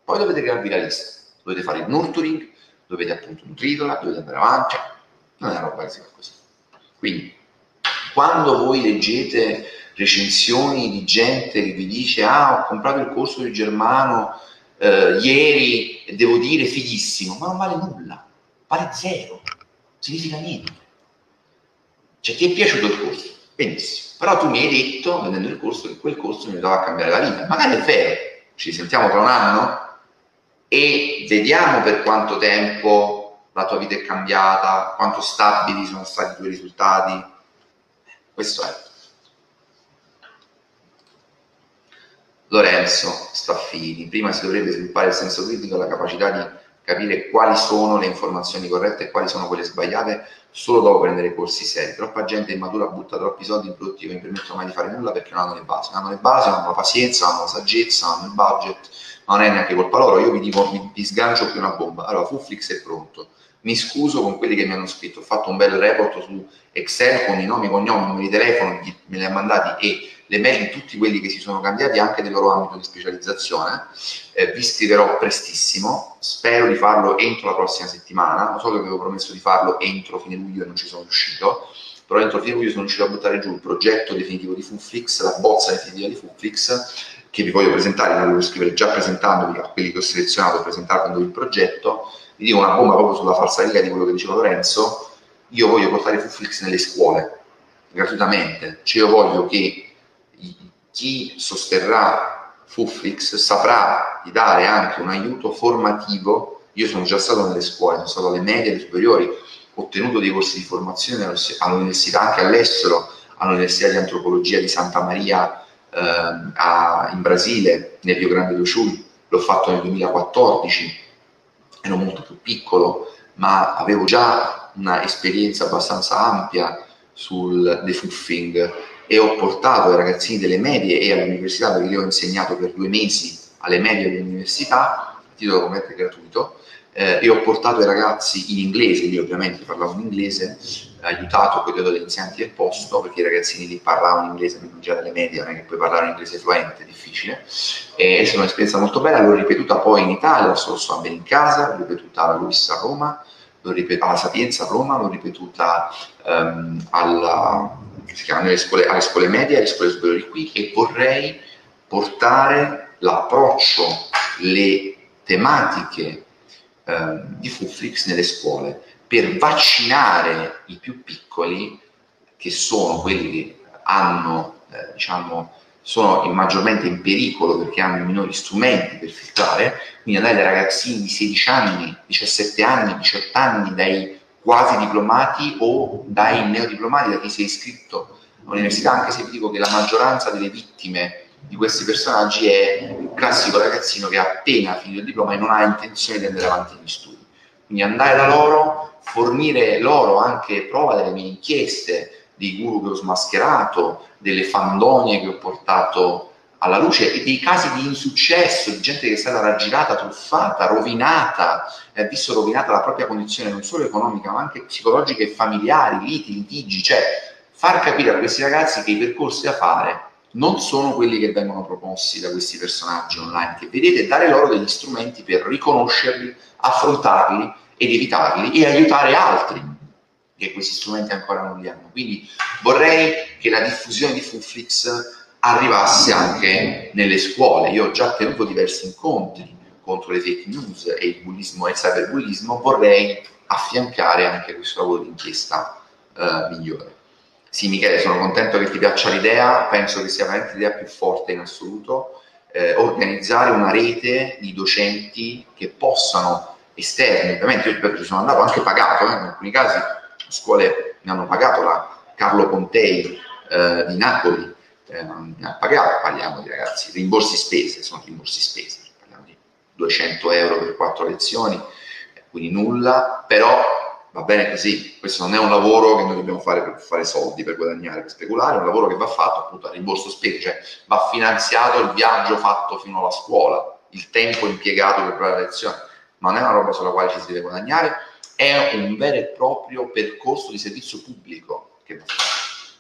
Poi dovete crearvi la lista, dovete fare il nurturing, dovete appunto nutrirla, dovete andare avanti, non è una roba che si fa così. Quindi, quando voi leggete recensioni di gente che vi dice ah ho comprato il corso di Germano eh, ieri e devo dire fighissimo, ma non vale nulla, vale zero, significa niente. Cioè ti è piaciuto il corso? Benissimo, però tu mi hai detto, vedendo il corso, che quel corso mi doveva cambiare la vita. Magari è vero, ci sentiamo tra un anno? E vediamo per quanto tempo la tua vita è cambiata, quanto stabili sono stati i tuoi risultati. Questo è. Lorenzo Staffini, prima si dovrebbe sviluppare il senso critico e la capacità di capire quali sono le informazioni corrette e quali sono quelle sbagliate solo dopo prendere corsi seri. Troppa gente immatura butta troppi soldi in prodotti che non permettono mai di fare nulla perché non hanno le basi. Non hanno le basi, non hanno la pazienza, non hanno la saggezza, non hanno il budget non è neanche colpa loro, io vi dico, mi, vi sgancio più una bomba. Allora, Fuflix è pronto. Mi scuso con quelli che mi hanno scritto, ho fatto un bel report su Excel con i nomi, cognomi, numeri di telefono, me li ha mandati e le mail di tutti quelli che si sono cambiati anche del loro ambito di specializzazione. Eh, vi scriverò prestissimo, spero di farlo entro la prossima settimana. Lo so che avevo promesso di farlo entro fine luglio e non ci sono riuscito, però entro fine luglio sono riuscito a buttare giù il progetto definitivo di Fuflix, la bozza definitiva di Fuflix che vi voglio presentare, la voglio scrivere già presentandovi a quelli che ho selezionato, presentandovi il progetto, vi dico una bomba proprio sulla falsariga di quello che diceva Lorenzo, io voglio portare Fuflix nelle scuole, gratuitamente, cioè io voglio che chi sosterrà Fuflix saprà di dare anche un aiuto formativo, io sono già stato nelle scuole, sono stato alle medie, alle superiori, ho ottenuto dei corsi di formazione all'università, anche all'estero, all'Università di Antropologia di Santa Maria a, in Brasile, nel Rio Grande do Sul, l'ho fatto nel 2014, ero molto più piccolo, ma avevo già un'esperienza abbastanza ampia sul defuffing e ho portato ai ragazzini delle medie e all'università, perché io ho insegnato per due mesi alle medie dell'università, a titolo completamente gratuito, eh, e ho portato i ragazzi in inglese, io ovviamente parlavo in inglese, aiutato con degli insegnanti del posto, perché i ragazzini lì parlavano inglese, quindi già dalle medie, non è che poi parlare inglese fluente, è difficile, e è stata un'esperienza molto bella, l'ho ripetuta poi in Italia, solo so bene in casa, l'ho ripetuta alla Luis a Roma, l'ho ripetuta alla Sapienza a Roma, l'ho ripetuta um, alla, scuole, alle scuole medie, alle scuole superiori qui, e vorrei portare l'approccio, le tematiche eh, di Fuflix nelle scuole per vaccinare i più piccoli, che sono quelli che hanno, eh, diciamo, sono maggiormente in pericolo perché hanno i minori strumenti per filtrare, quindi andare dai ragazzini di 16 anni, 17 anni, 18 anni, dai quasi diplomati o dai neodiplomati, da chi si è iscritto all'università, anche se vi dico che la maggioranza delle vittime di questi personaggi è il classico ragazzino che ha appena finito il diploma e non ha intenzione di andare avanti negli studi. Quindi andare da loro, fornire loro anche prova delle mie inchieste, dei guru che ho smascherato, delle fandonie che ho portato alla luce e dei casi di insuccesso, di gente che è stata raggirata, truffata, rovinata, ha visto rovinata la propria condizione non solo economica ma anche psicologica e familiari, liti, litigi, cioè far capire a questi ragazzi che i percorsi da fare non sono quelli che vengono proposti da questi personaggi online che vedete, dare loro degli strumenti per riconoscerli, affrontarli ed evitarli e aiutare altri che questi strumenti ancora non li hanno. Quindi vorrei che la diffusione di Funflix arrivasse anche nelle scuole. Io ho già tenuto diversi incontri contro le fake news e il bullismo e il cyberbullismo, vorrei affiancare anche questo lavoro di inchiesta eh, migliore. Sì, Michele, sono contento che ti piaccia l'idea, penso che sia veramente l'idea più forte in assoluto. Eh, organizzare una rete di docenti che possano esterni, ovviamente io ci sono andato anche pagato, eh, in alcuni casi scuole mi hanno pagato, la Carlo Pontei eh, di Napoli eh, mi ha pagato, parliamo di ragazzi, rimborsi spese, sono rimborsi spese, parliamo di 200 euro per quattro lezioni, quindi nulla, però va bene così, questo non è un lavoro che noi dobbiamo fare per fare soldi, per guadagnare, per speculare, è un lavoro che va fatto appunto a rimborso spese, cioè va finanziato il viaggio fatto fino alla scuola, il tempo impiegato per la lezione, non è una roba sulla quale ci si deve guadagnare, è un vero e proprio percorso di servizio pubblico che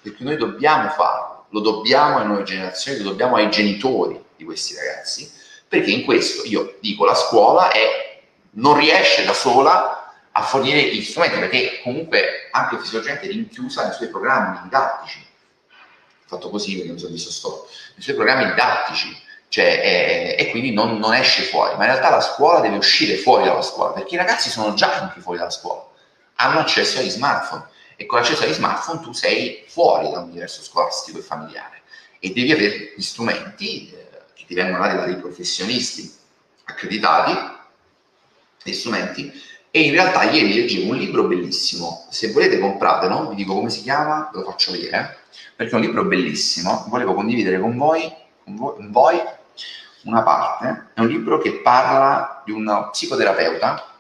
perché noi dobbiamo farlo, lo dobbiamo alle nuove generazioni, lo dobbiamo ai genitori di questi ragazzi, perché in questo io dico la scuola è, non riesce da sola a fornire gli strumenti, perché comunque anche fisiologicamente è rinchiusa nei suoi programmi didattici. Fatto così perché non so visto sto, nei suoi programmi didattici, cioè, è, e quindi non, non, esce fuori. Ma in realtà la scuola deve uscire fuori dalla scuola, perché i ragazzi sono già anche fuori dalla scuola, hanno accesso agli smartphone. E con l'accesso agli smartphone tu sei fuori dall'universo scolastico e familiare. E devi avere gli strumenti eh, che ti vengono dati da dei professionisti accreditati, gli strumenti. E in realtà ieri leggevo un libro bellissimo, se volete compratelo, vi dico come si chiama, ve lo faccio vedere, perché è un libro bellissimo, volevo condividere con voi, con voi, una parte, è un libro che parla di un psicoterapeuta,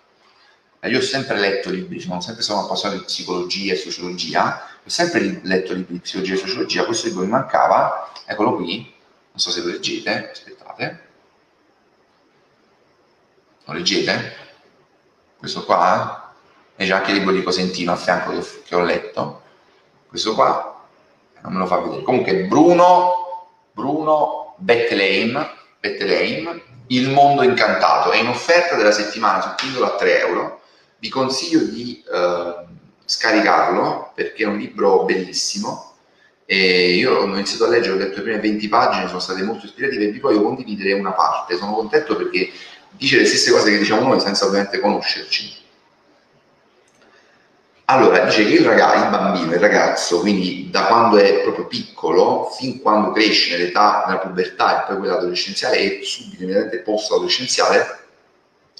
io ho sempre letto libri, sono sempre stato appassionato di psicologia e sociologia, ho sempre letto libri di psicologia e sociologia, questo libro mi mancava, eccolo qui, non so se lo leggete, aspettate, lo leggete? questo qua, e c'è anche il libro di Cosentino a fianco che ho letto, questo qua, non me lo fa vedere. Comunque Bruno, Bruno Bethlehem, Bethlehem, Il mondo incantato, è in offerta della settimana su Kindle a 3 euro, vi consiglio di eh, scaricarlo perché è un libro bellissimo. E io ho iniziato a leggere, ho letto le prime 20 pagine, sono state molto ispirative e vi voglio condividere una parte, sono contento perché dice le stesse cose che diciamo noi senza ovviamente conoscerci. Allora, dice che il, ragazzo, il bambino, il ragazzo, quindi da quando è proprio piccolo, fin quando cresce nell'età della pubertà e poi quella adolescenziale e subito immediatamente post-adolescenziale,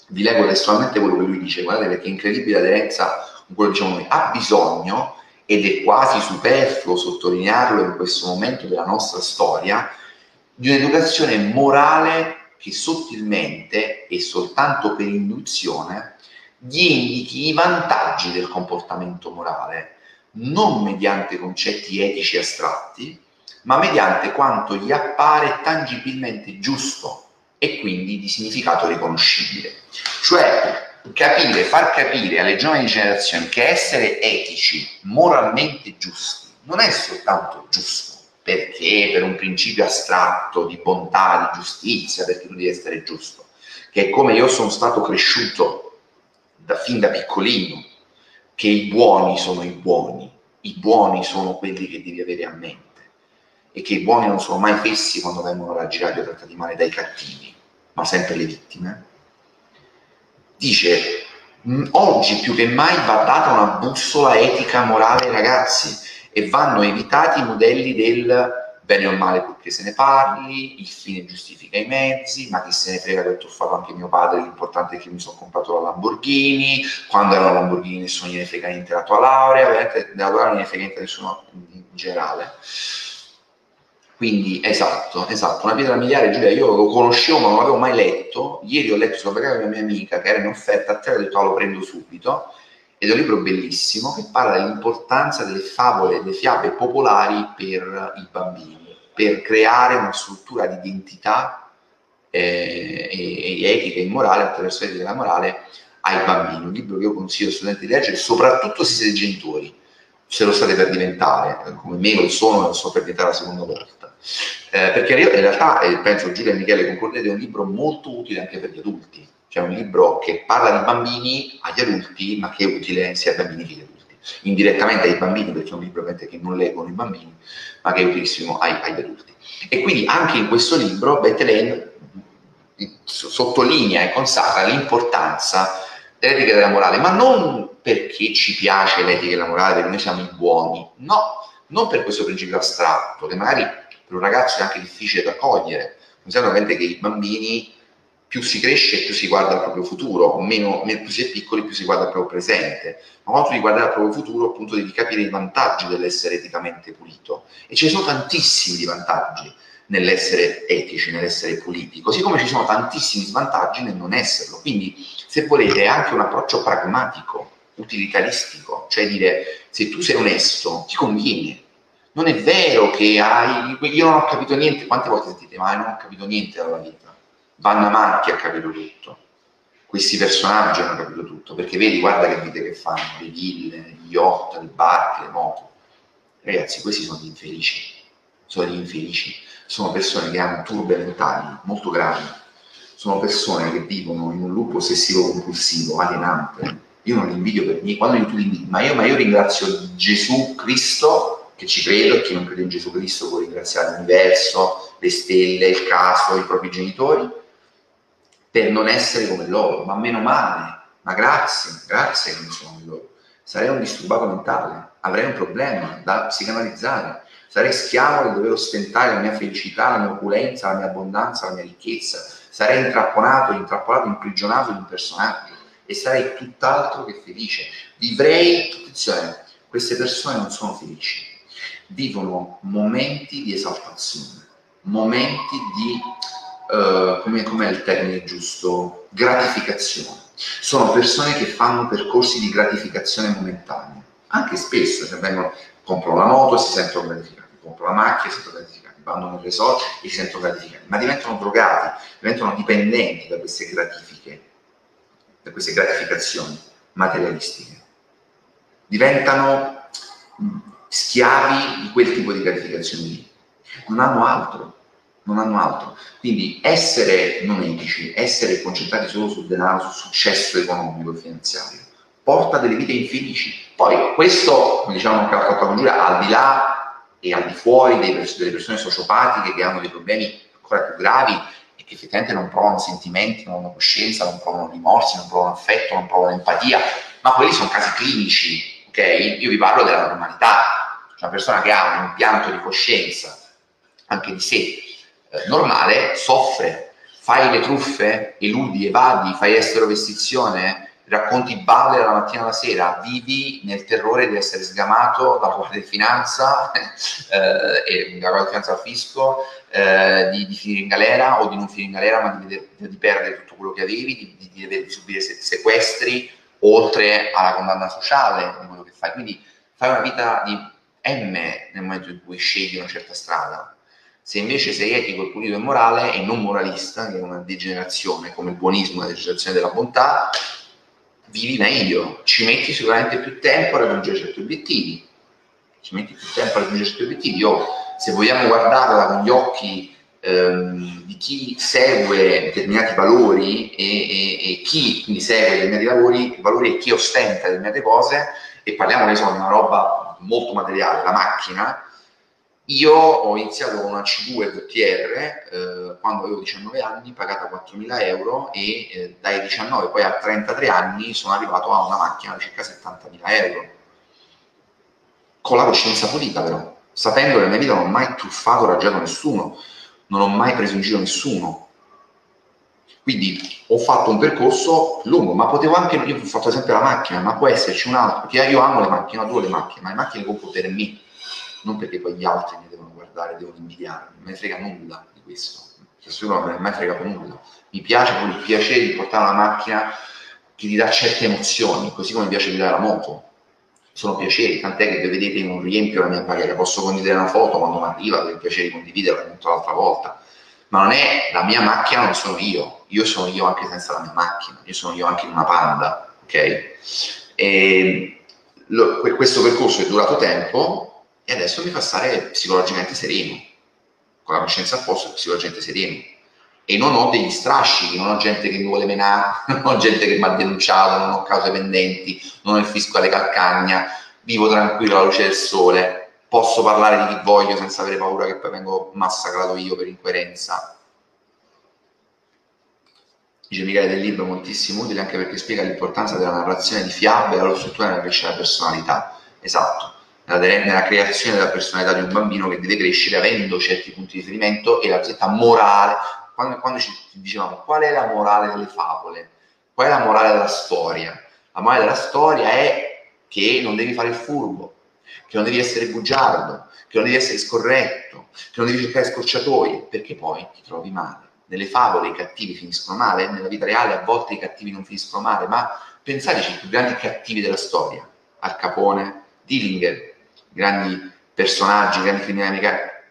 vi leggo testualmente quello che lui dice, guardate perché è incredibile l'aderenza con quello che diciamo noi, ha bisogno, ed è quasi superfluo sottolinearlo in questo momento della nostra storia, di un'educazione morale che sottilmente e soltanto per induzione gli indichi i vantaggi del comportamento morale, non mediante concetti etici astratti, ma mediante quanto gli appare tangibilmente giusto e quindi di significato riconoscibile. Cioè capire, far capire alle giovani generazioni che essere etici, moralmente giusti, non è soltanto giusto, perché per un principio astratto di bontà, di giustizia, perché tu devi essere giusto, che è come io sono stato cresciuto da, fin da piccolino, che i buoni sono i buoni, i buoni sono quelli che devi avere a mente. e che i buoni non sono mai fessi quando vengono raggirati o trattati male dai cattivi, ma sempre le vittime, dice oggi più che mai va data una bussola etica morale ai ragazzi e vanno evitati i modelli del bene o male purché se ne parli, il fine giustifica i mezzi, ma chi se ne frega che ho truffato anche mio padre, l'importante è che mi sono comprato la Lamborghini, quando ero la Lamborghini nessuno gliene frega niente la tua laurea, veramente della tua laurea non gliene frega niente nessuno in generale. Quindi, esatto, esatto, una pietra miliare, Giulia, io lo conoscevo ma non l'avevo mai letto, ieri ho letto sulla pagina di una mia amica che era in offerta a te, ho detto ah, lo prendo subito, ed è un libro bellissimo che parla dell'importanza delle favole, delle fiabe popolari per i bambini, per creare una struttura di identità eh, e, e, etica e morale attraverso l'etica della morale ai bambini. Un libro che io consiglio ai studenti di leggere, soprattutto se siete genitori, se lo state per diventare, come me lo sono, lo so per diventare la seconda volta. Eh, perché in realtà, eh, penso Giulia e Michele concordate, è un libro molto utile anche per gli adulti cioè un libro che parla di bambini agli adulti, ma che è utile sia ai bambini che agli adulti. Indirettamente ai bambini, perché è un libro che non leggono i bambini, ma che è utilissimo ai, agli adulti. E quindi anche in questo libro Bethlehem sottolinea e consacra l'importanza dell'etica della morale, ma non perché ci piace l'etica e la morale, perché noi siamo i buoni, no, non per questo principio astratto, che magari per un ragazzo è anche difficile da cogliere. Considerando che i bambini più si cresce più si guarda al proprio futuro, meno, più si è piccoli più si guarda al proprio presente, ma quando tu guardare al proprio futuro appunto devi capire i vantaggi dell'essere eticamente pulito. E ce ne sono tantissimi di vantaggi nell'essere etici, nell'essere puliti, così come ci sono tantissimi svantaggi nel non esserlo, quindi se volete è anche un approccio pragmatico, utilitaristico, cioè dire se tu sei onesto ti conviene, non è vero che hai, io non ho capito niente, quante volte sentite, ma non ho capito niente dalla vita Vanna Marchi ha capito tutto, questi personaggi hanno capito tutto, perché vedi, guarda che vite che fanno, le ville, gli yacht, le barche, le moto. Ragazzi, questi sono gli infelici, sono gli infelici, sono persone che hanno turbe mentali molto gravi, sono persone che vivono in un lupo ossessivo compulsivo, alienante. Io non li invidio per niente, quando tu li invidi, ma ma io ringrazio Gesù Cristo che ci credo e chi non crede in Gesù Cristo può ringraziare l'universo, le stelle, il caso, i propri genitori, per non essere come loro, ma meno male, ma grazie, grazie che non sono come loro. Sarei un disturbato mentale, avrei un problema da psicanalizzare, sarei schiavo di dover ostentare la mia felicità, la mia opulenza, la mia abbondanza, la mia ricchezza, sarei intrapponato, intrappolato, imprigionato in un personaggio e sarei tutt'altro che felice. Vivrei, attenzione, queste persone non sono felici, vivono momenti di esaltazione, momenti di uh, come, com'è il termine giusto? Gratificazione. Sono persone che fanno percorsi di gratificazione momentanea, anche spesso, se vengono, comprano la moto e si sentono gratificati, comprano la macchina e si sentono gratificati, vanno nel resort e si sentono gratificati, ma diventano drogati, diventano dipendenti da queste gratifiche, da queste gratificazioni materialistiche. Diventano schiavi di quel tipo di gratificazioni lì. Non hanno altro non hanno altro. Quindi essere non etici, essere concentrati solo sul denaro, sul successo economico e finanziario, porta delle vite infelici. Poi questo, come diciamo anche la fatto con Giulia, al di là e al di fuori pers- delle persone sociopatiche che hanno dei problemi ancora più gravi e che effettivamente non provano sentimenti, non hanno coscienza, non provano rimorsi, non provano affetto, non provano empatia, ma quelli sono casi clinici, ok? Io vi parlo della normalità, cioè una persona che ha un impianto di coscienza anche di sé normale soffre. Fai le truffe, eludi, evadi, fai estero vestizione, racconti balle dalla mattina alla sera, vivi nel terrore di essere sgamato dalla Guardia di Finanza eh, e dalla Guardia di Finanza al fisco, eh, di, di, finire in galera o di non finire in galera, ma di, di, di perdere tutto quello che avevi, di, di subire sequestri, oltre alla condanna sociale di quello che fai. Quindi fai una vita di M nel momento in cui scegli una certa strada se invece sei etico, pulito e morale e non moralista, che è una degenerazione come il buonismo, la degenerazione della bontà, vivi meglio, ci metti sicuramente più tempo a raggiungere certi obiettivi, ci metti più tempo a raggiungere certi obiettivi. Io, se vogliamo guardarla con gli occhi ehm, di chi segue determinati valori e, e, e, chi quindi segue determinati valori, valori e chi ostenta determinate cose, e parliamo di una roba molto materiale, la macchina, io ho iniziato con una C2 VTR eh, quando avevo 19 anni, pagata 4.000 euro e eh, dai 19 poi a 33 anni sono arrivato a una macchina da circa 70.000 euro. Con la coscienza pulita però, sapendo che nella mia vita non ho mai truffato raggiato nessuno, non ho mai preso in giro nessuno. Quindi ho fatto un percorso lungo, ma potevo anche, io ho fatto esempio la macchina, ma può esserci un altro, perché io amo le macchine, adoro le macchine, ma le macchine compro per me non perché poi gli altri mi devono guardare, devono invidiare, non me frega nulla di questo, nessuno non me fregato nulla. Mi piace proprio il piacere di portare una macchina che ti dà certe emozioni, così come mi piace guidare la moto. Sono piaceri, tant'è che vedete non riempio la mia pagella, posso condividere una foto quando mi arriva, per il piacere di condividerla, detto l'altra volta. Ma non è la mia macchina, non sono io, io sono io anche senza la mia macchina, io sono io anche in una panda, ok? E lo, questo percorso è durato tempo, e adesso mi fa stare psicologicamente sereno, con la coscienza a posto, psicologicamente sereno. E non ho degli strascichi, non ho gente che mi vuole menare, non ho gente che mi ha denunciato, non ho cause pendenti, non ho il fisco alle calcagna, vivo tranquillo alla luce del sole, posso parlare di chi voglio senza avere paura che poi vengo massacrato io per incoerenza. Dice Michele del libro moltissimo utile anche perché spiega l'importanza della narrazione di fiabe e la struttura nella crescita della personalità. Esatto nella creazione della personalità di un bambino che deve crescere avendo certi punti di riferimento e la cosiddetta morale. Quando, quando ci dicevamo qual è la morale delle favole, qual è la morale della storia? La morale della storia è che non devi fare il furbo, che non devi essere bugiardo, che non devi essere scorretto, che non devi cercare scorciatoie, perché poi ti trovi male. Nelle favole i cattivi finiscono male, nella vita reale a volte i cattivi non finiscono male, ma pensateci i più grandi cattivi della storia, Al Capone, Dillinger, grandi personaggi, grandi criminali,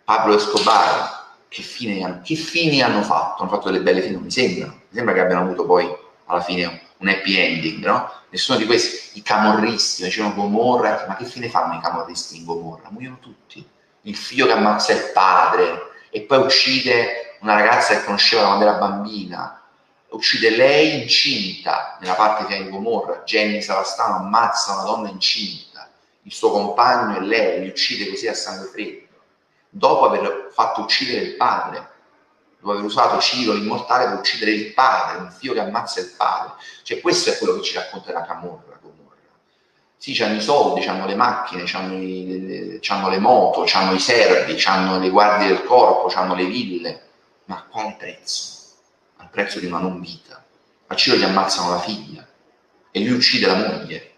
Pablo Escobar, che fine, che fini hanno fatto? Hanno fatto delle belle fine, non mi sembra. Mi sembra che abbiano avuto poi alla fine un happy ending, no? Nessuno di questi, i camorristi, dicevano Gomorra, ma che fine fanno i camorristi in Gomorra? Muoiono tutti. Il figlio che ammazza il padre e poi uccide una ragazza che conosceva quando era bambina, uccide lei incinta nella parte che è in Gomorra, Jenny Savastano ammazza una donna incinta il suo compagno e lei, li uccide così a sangue freddo, dopo aver fatto uccidere il padre, dopo aver usato Ciro l'immortale per uccidere il padre, un figlio che ammazza il padre. Cioè questo è quello che ci racconta la Camorra. Sì, hanno i soldi, hanno le macchine, hanno, i, hanno le moto, hanno i servi, hanno le guardie del corpo, hanno le ville, ma a quale prezzo? Al prezzo di una non vita. A Ciro gli ammazzano la figlia e lui uccide la moglie.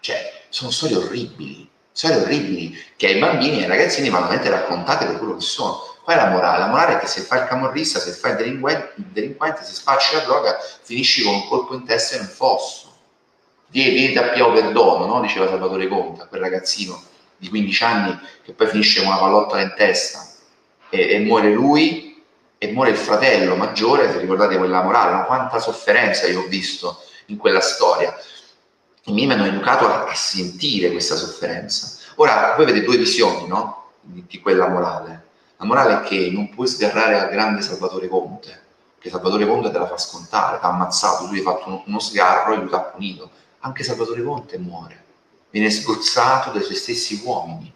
Cioè, sono storie orribili, storie orribili che ai bambini e ai ragazzini vanno raccontate per quello che sono. Qual è la morale? La morale è che se fai il camorrista, se fai il delinquente, il delinquente se spacci la droga, finisci con un colpo in testa in un fosso. Vieni, da Piao Perdono, no? diceva Salvatore Conta, quel ragazzino di 15 anni che poi finisce con una pallottola in testa e, e muore lui e muore il fratello maggiore, se ricordate quella morale, no? quanta sofferenza io ho visto in quella storia i miei mi hanno educato a, a, sentire questa sofferenza. Ora, voi avete due visioni, no? Di, di, quella morale. La morale è che non puoi sgarrare al grande Salvatore Conte, che Salvatore Conte te la fa scontare, ti ha ammazzato, lui ha fatto uno, uno sgarro e lui ti ha punito. Anche Salvatore Conte muore, viene sgozzato dai suoi stessi uomini.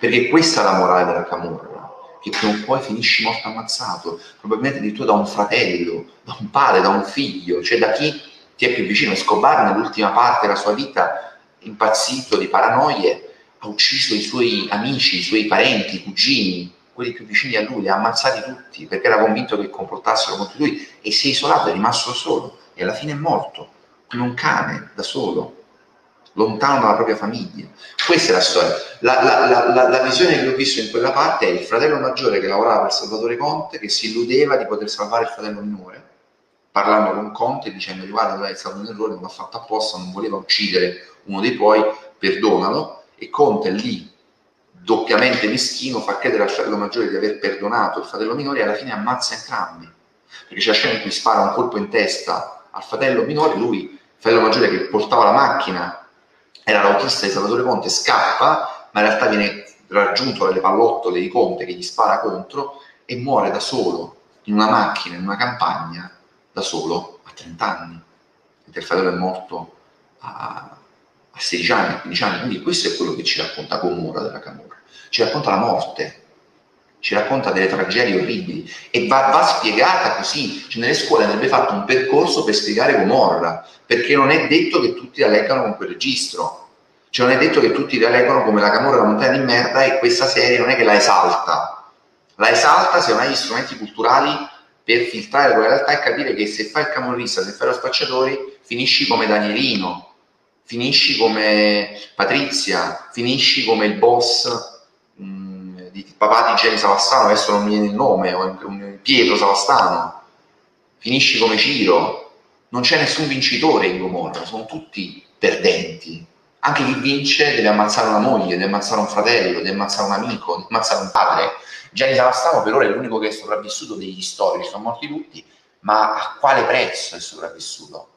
Perché questa è la morale della camorra, che prima o poi finisci morto ammazzato, probabilmente addirittura da un fratello, da un padre, da un figlio, cioè da chi ti è più vicino. Escobar nell'ultima parte della sua vita, impazzito di paranoie, ha ucciso i suoi amici, i suoi parenti, i cugini, quelli più vicini a lui, li ha ammazzati tutti perché era convinto che comportassero contro lui e si è isolato, è rimasto solo e alla fine è morto, come un cane, da solo, lontano dalla propria famiglia. Questa è la storia. La, la, la, la, visione che ho visto in quella parte è il fratello maggiore che lavorava per Salvatore Conte, che si illudeva di poter salvare il fratello minore, parlando con Conte e dicendo guarda è stato un errore, non l'ha fatto apposta, non voleva uccidere uno dei tuoi, perdonalo. E Conte lì doppiamente meschino fa credere al fratello maggiore di aver perdonato il fratello minore e alla fine ammazza entrambi. Perché c'è la scena in cui spara un colpo in testa al fratello minore lui, il fratello maggiore che portava la macchina era l'autista di Salvatore Conte, scappa ma in realtà viene raggiunto dalle pallottole di Conte che gli spara contro e muore da solo in una macchina, in una campagna da solo a 30 anni, il fratello è morto a, a 16 anni, a 15 anni, quindi questo è quello che ci racconta Gomorra della Camorra, ci racconta la morte, ci racconta delle tragedie orribili e va, va spiegata così. Cioè, nelle scuole andrebbe fatto un percorso per spiegare Gomorra, perché non è detto che tutti la leggano con quel registro. Cioè non è detto che tutti la leggono come la Camorra la montagna di merda e questa serie non è che la esalta. La esalta se non hai gli strumenti culturali per filtrare quella realtà e capire che se fai il camorrista, se fai lo spacciatore, finisci come Danielino, finisci come Patrizia, finisci come il boss di papà di Jenny Savastano, adesso non mi viene il nome, o Pietro Savastano, finisci come Ciro, non c'è nessun vincitore in Gomorra, sono tutti perdenti. Anche chi vince deve ammazzare una moglie, deve ammazzare un fratello, deve ammazzare un amico, deve ammazzare un padre. Gianni Savastano per ora è l'unico che è sopravvissuto degli storici, sono morti tutti, ma a quale prezzo è sopravvissuto?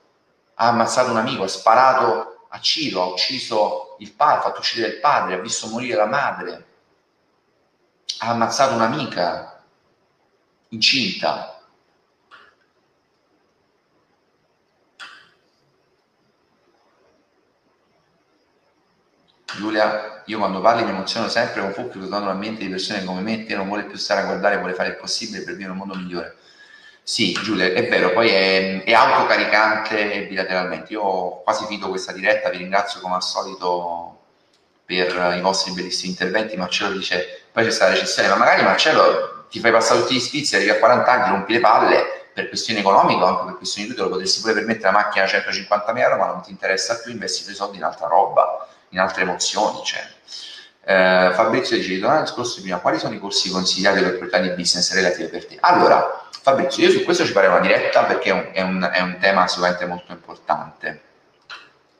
Ha ammazzato un amico, ha sparato a Ciro, ha ucciso il padre, ha fatto uccidere il padre, ha visto morire la madre, ha ammazzato un'amica incinta. Giulia, io quando parli mi emoziono sempre con Fucchi usando la mente di persone come me, te non vuole più stare a guardare, vuole fare il possibile per vivere un mondo migliore. Sì, Giulia, è vero, poi è, è autocaricante bilateralmente. Io quasi finito questa diretta, vi ringrazio come al solito per i vostri bellissimi interventi. Marcello dice poi c'è stata la recessione, ma magari Marcello ti fai passare tutti gli sfizi, arrivi a 40 anni, rompi le palle per questioni economiche o anche per questioni di te lo potresti pure permettere la macchina a 150 euro, ma non ti interessa più, investi i tuoi soldi in altra roba, in altre emozioni. Cioè. Eh, Fabrizio dice, tornando al discorso di prima, quali sono i corsi consigliati per proprietà di business relative per te? Allora, Fabrizio, io su questo ci farei una diretta perché è un, è un, è un tema sicuramente molto importante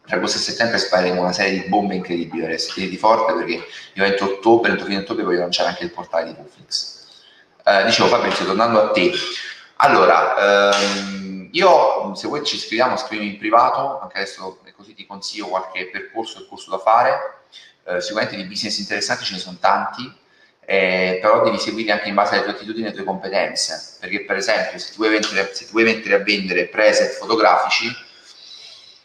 tra agosto e settembre spareremo una serie di bombe incredibili di forte perché io entro ottobre, entro fine ottobre voglio lanciare anche il portale di Netflix. Eh, dicevo Fabrizio, tornando a te, allora, ehm, io se vuoi ci scriviamo, scrivimi in privato, anche adesso così ti consiglio qualche percorso e da fare, eh, sicuramente di business interessanti ce ne sono tanti, eh, però devi seguire anche in base alle tue attitudini e alle tue competenze, perché per esempio se ti vuoi mettere, se ti vuoi mettere a vendere preset fotografici,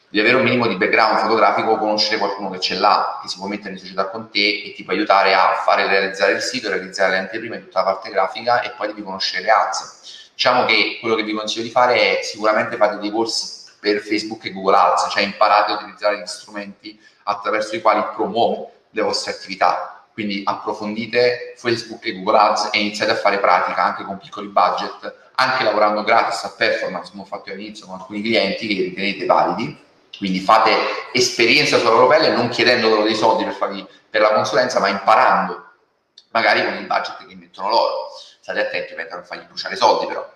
di avere un minimo di background fotografico, conoscere qualcuno che ce l'ha, che si può mettere in società con te e ti può aiutare a fare realizzare il sito, realizzare le anteprime, tutta la parte grafica e poi devi conoscere le ads. Diciamo che quello che vi consiglio di fare è sicuramente fate dei corsi per Facebook e Google Ads, cioè imparate a utilizzare gli strumenti attraverso i quali promuovere le vostre attività. Quindi approfondite Facebook e Google Ads e iniziate a fare pratica anche con piccoli budget, anche lavorando gratis a performance, come ho fatto all'inizio con alcuni clienti che ritenete validi quindi fate esperienza sulla loro pelle non chiedendo loro dei soldi per, fargli, per la consulenza, ma imparando, magari con il budget che mettono loro. State attenti per non fargli bruciare soldi però.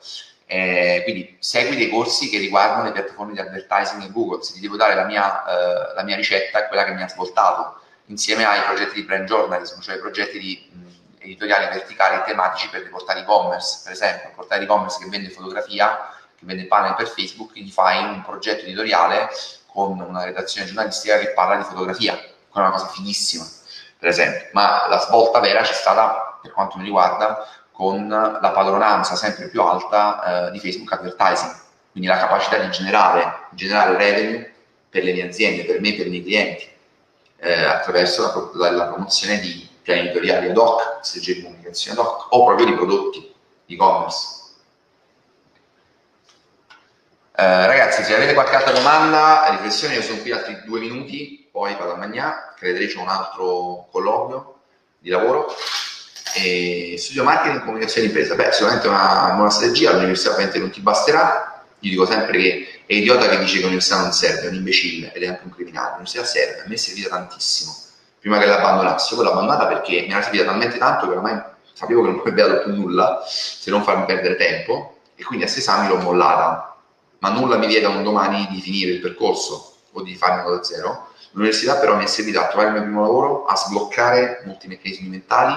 Eh, quindi segui dei corsi che riguardano le piattaforme di advertising e Google. Se ti devo dare la mia, eh, la mia ricetta, è quella che mi ha svoltato insieme ai progetti di brand journalism, cioè progetti di mh, editoriali verticali e tematici per dei portali e-commerce. Per esempio, un portale e-commerce che vende fotografia, che vende panel per Facebook, gli fai un progetto editoriale con una redazione giornalistica che parla di fotografia, che è una cosa finissima, per esempio. Ma la svolta vera c'è stata, per quanto mi riguarda, con la padronanza sempre più alta eh, di Facebook Advertising, quindi la capacità di generare, generare revenue per le mie aziende, per me per i miei clienti, eh, attraverso la, la, promozione di piani editoriali ad hoc, strategie di comunicazione ad hoc o proprio di prodotti e-commerce. Eh, ragazzi, se avete qualche altra domanda, riflessione, io sono qui altri due minuti, poi vado a mangiare, che c'è un altro colloquio di lavoro. E studio marketing e comunicazione impresa. Beh, sicuramente una buona strategia, l'università ovviamente non ti basterà. Io dico sempre che è idiota che dice che l'università non serve, è un imbecille ed è anche un criminale. L'università serve, a me è servita tantissimo. Prima che l'abbandonassi, io l'ho abbandonata perché mi era servita talmente tanto che ormai sapevo che non mi avrebbe dato più nulla se non farmi perdere tempo e quindi a sei esami l'ho mollata ma nulla mi vieta un domani di finire il percorso o di farmelo da zero. L'università però mi è servita a trovare il mio primo lavoro, a sbloccare molti meccanismi mentali,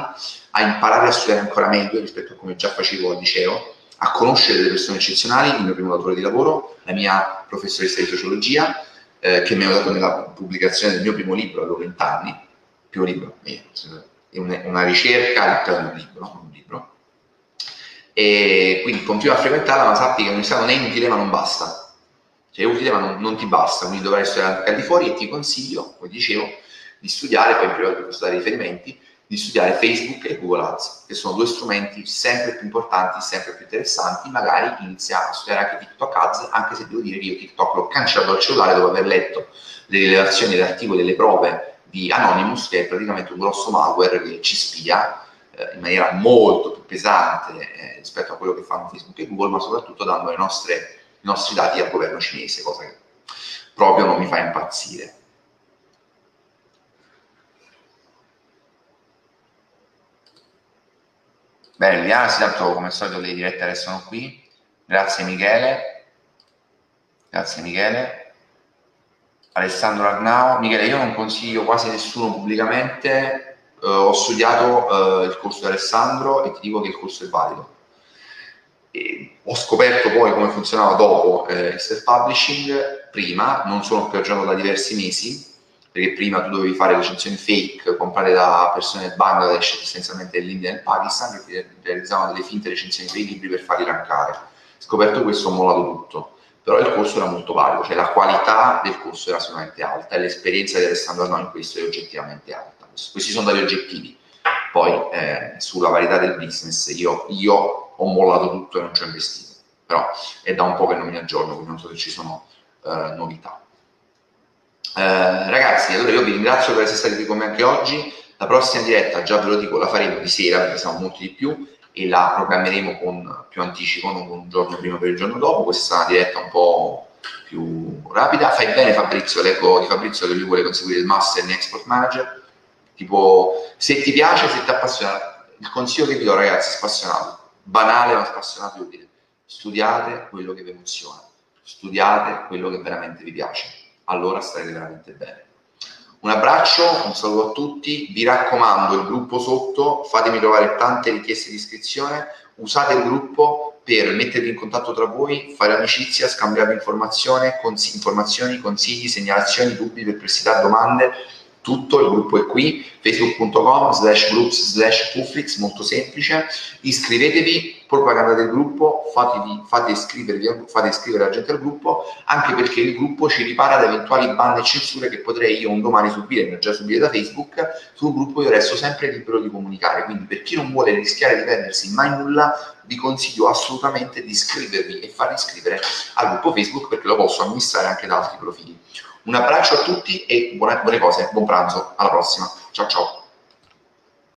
a imparare a studiare ancora meglio rispetto a come già facevo al liceo, a conoscere delle persone eccezionali, il mio primo datore di lavoro, la mia professoressa di sociologia, eh, che mi ha aiutato nella pubblicazione del mio primo libro, avevo 20 anni, primo libro, eh, una ricerca di un libro, no? e quindi continua a frequentarla, ma sappi che l'università non è inutile ma non basta. Cioè è utile ma non, non ti basta, quindi dovrai studiare anche al di fuori e ti consiglio, come dicevo, di studiare, poi in privato posso dare riferimenti, di studiare Facebook e Google Ads, che sono due strumenti sempre più importanti, sempre più interessanti, magari inizia a studiare anche TikTok Ads, anche se devo dire che io TikTok l'ho cancellato dal cellulare dopo aver letto le rilevazioni degli articoli, delle prove di Anonymous, che è praticamente un grosso malware che ci spia eh, in maniera molto più pesante eh, rispetto a quello che fanno Facebook e Google, ma soprattutto dando nostre, i nostri dati al governo cinese, cosa che proprio non mi fa impazzire. Bene, Liliana, sì, tanto come al solito le dirette restano qui. Grazie Michele. Grazie Michele. Alessandro Arnao. Michele, io non consiglio quasi nessuno pubblicamente. Uh, ho studiato uh, il corso di Alessandro e ti dico che il corso è valido. E ho scoperto poi come funzionava dopo eh, il self-publishing. Prima, non sono più aggiornato da diversi mesi, perché prima tu dovevi fare recensioni fake comprate da persone del Bangladesh, essenzialmente dell'India e del Pakistan, che realizzavano delle finte recensioni dei libri per farli rankare. Scoperto questo ho mollato tutto, però il corso era molto valido, cioè la qualità del corso era sicuramente alta e l'esperienza di Alessandro Arnò in questo è oggettivamente alta. Questi sono dati oggettivi. Poi eh, sulla varietà del business io, io ho mollato tutto e non ci ho investito, però è da un po' che non mi aggiorno, quindi non so se ci sono eh, novità. Eh, ragazzi, allora io vi ringrazio per essere stati qui con me anche oggi. La prossima diretta, già ve lo dico, la faremo di sera perché siamo molti di più e la programmeremo con più anticipo, non un giorno prima per il giorno dopo. Questa è una diretta un po' più rapida. Fai bene Fabrizio, leggo di Fabrizio che lui vuole conseguire il Master in Export Manager. Tipo, se ti piace, se ti appassiona, il consiglio che vi do ragazzi, spassionato, banale ma spassionato, dire studiate quello che vi emoziona, studiate quello che veramente vi piace allora starete veramente bene. Un abbraccio, un saluto a tutti, vi raccomando il gruppo sotto, fatemi trovare tante richieste di iscrizione, usate il gruppo per mettervi in contatto tra voi, fare amicizia, scambiarvi informazioni, consigli, segnalazioni, dubbi, perplessità, domande, tutto, il gruppo è qui, facebook.com slash groups slash Puflix, molto semplice, iscrivetevi, propaganda del gruppo, fatevi, fate, iscrivervi, fate iscrivere la gente al gruppo, anche perché il gruppo ci ripara da eventuali ban e censure che potrei io un domani subire, ne già subire da Facebook, sul gruppo io resto sempre libero di comunicare, quindi per chi non vuole rischiare di perdersi mai nulla, vi consiglio assolutamente di iscrivervi e farvi iscrivere al gruppo Facebook perché lo posso amministrare anche da altri profili. Un abbraccio a tutti e buone, buone cose, buon pranzo, alla prossima, ciao ciao.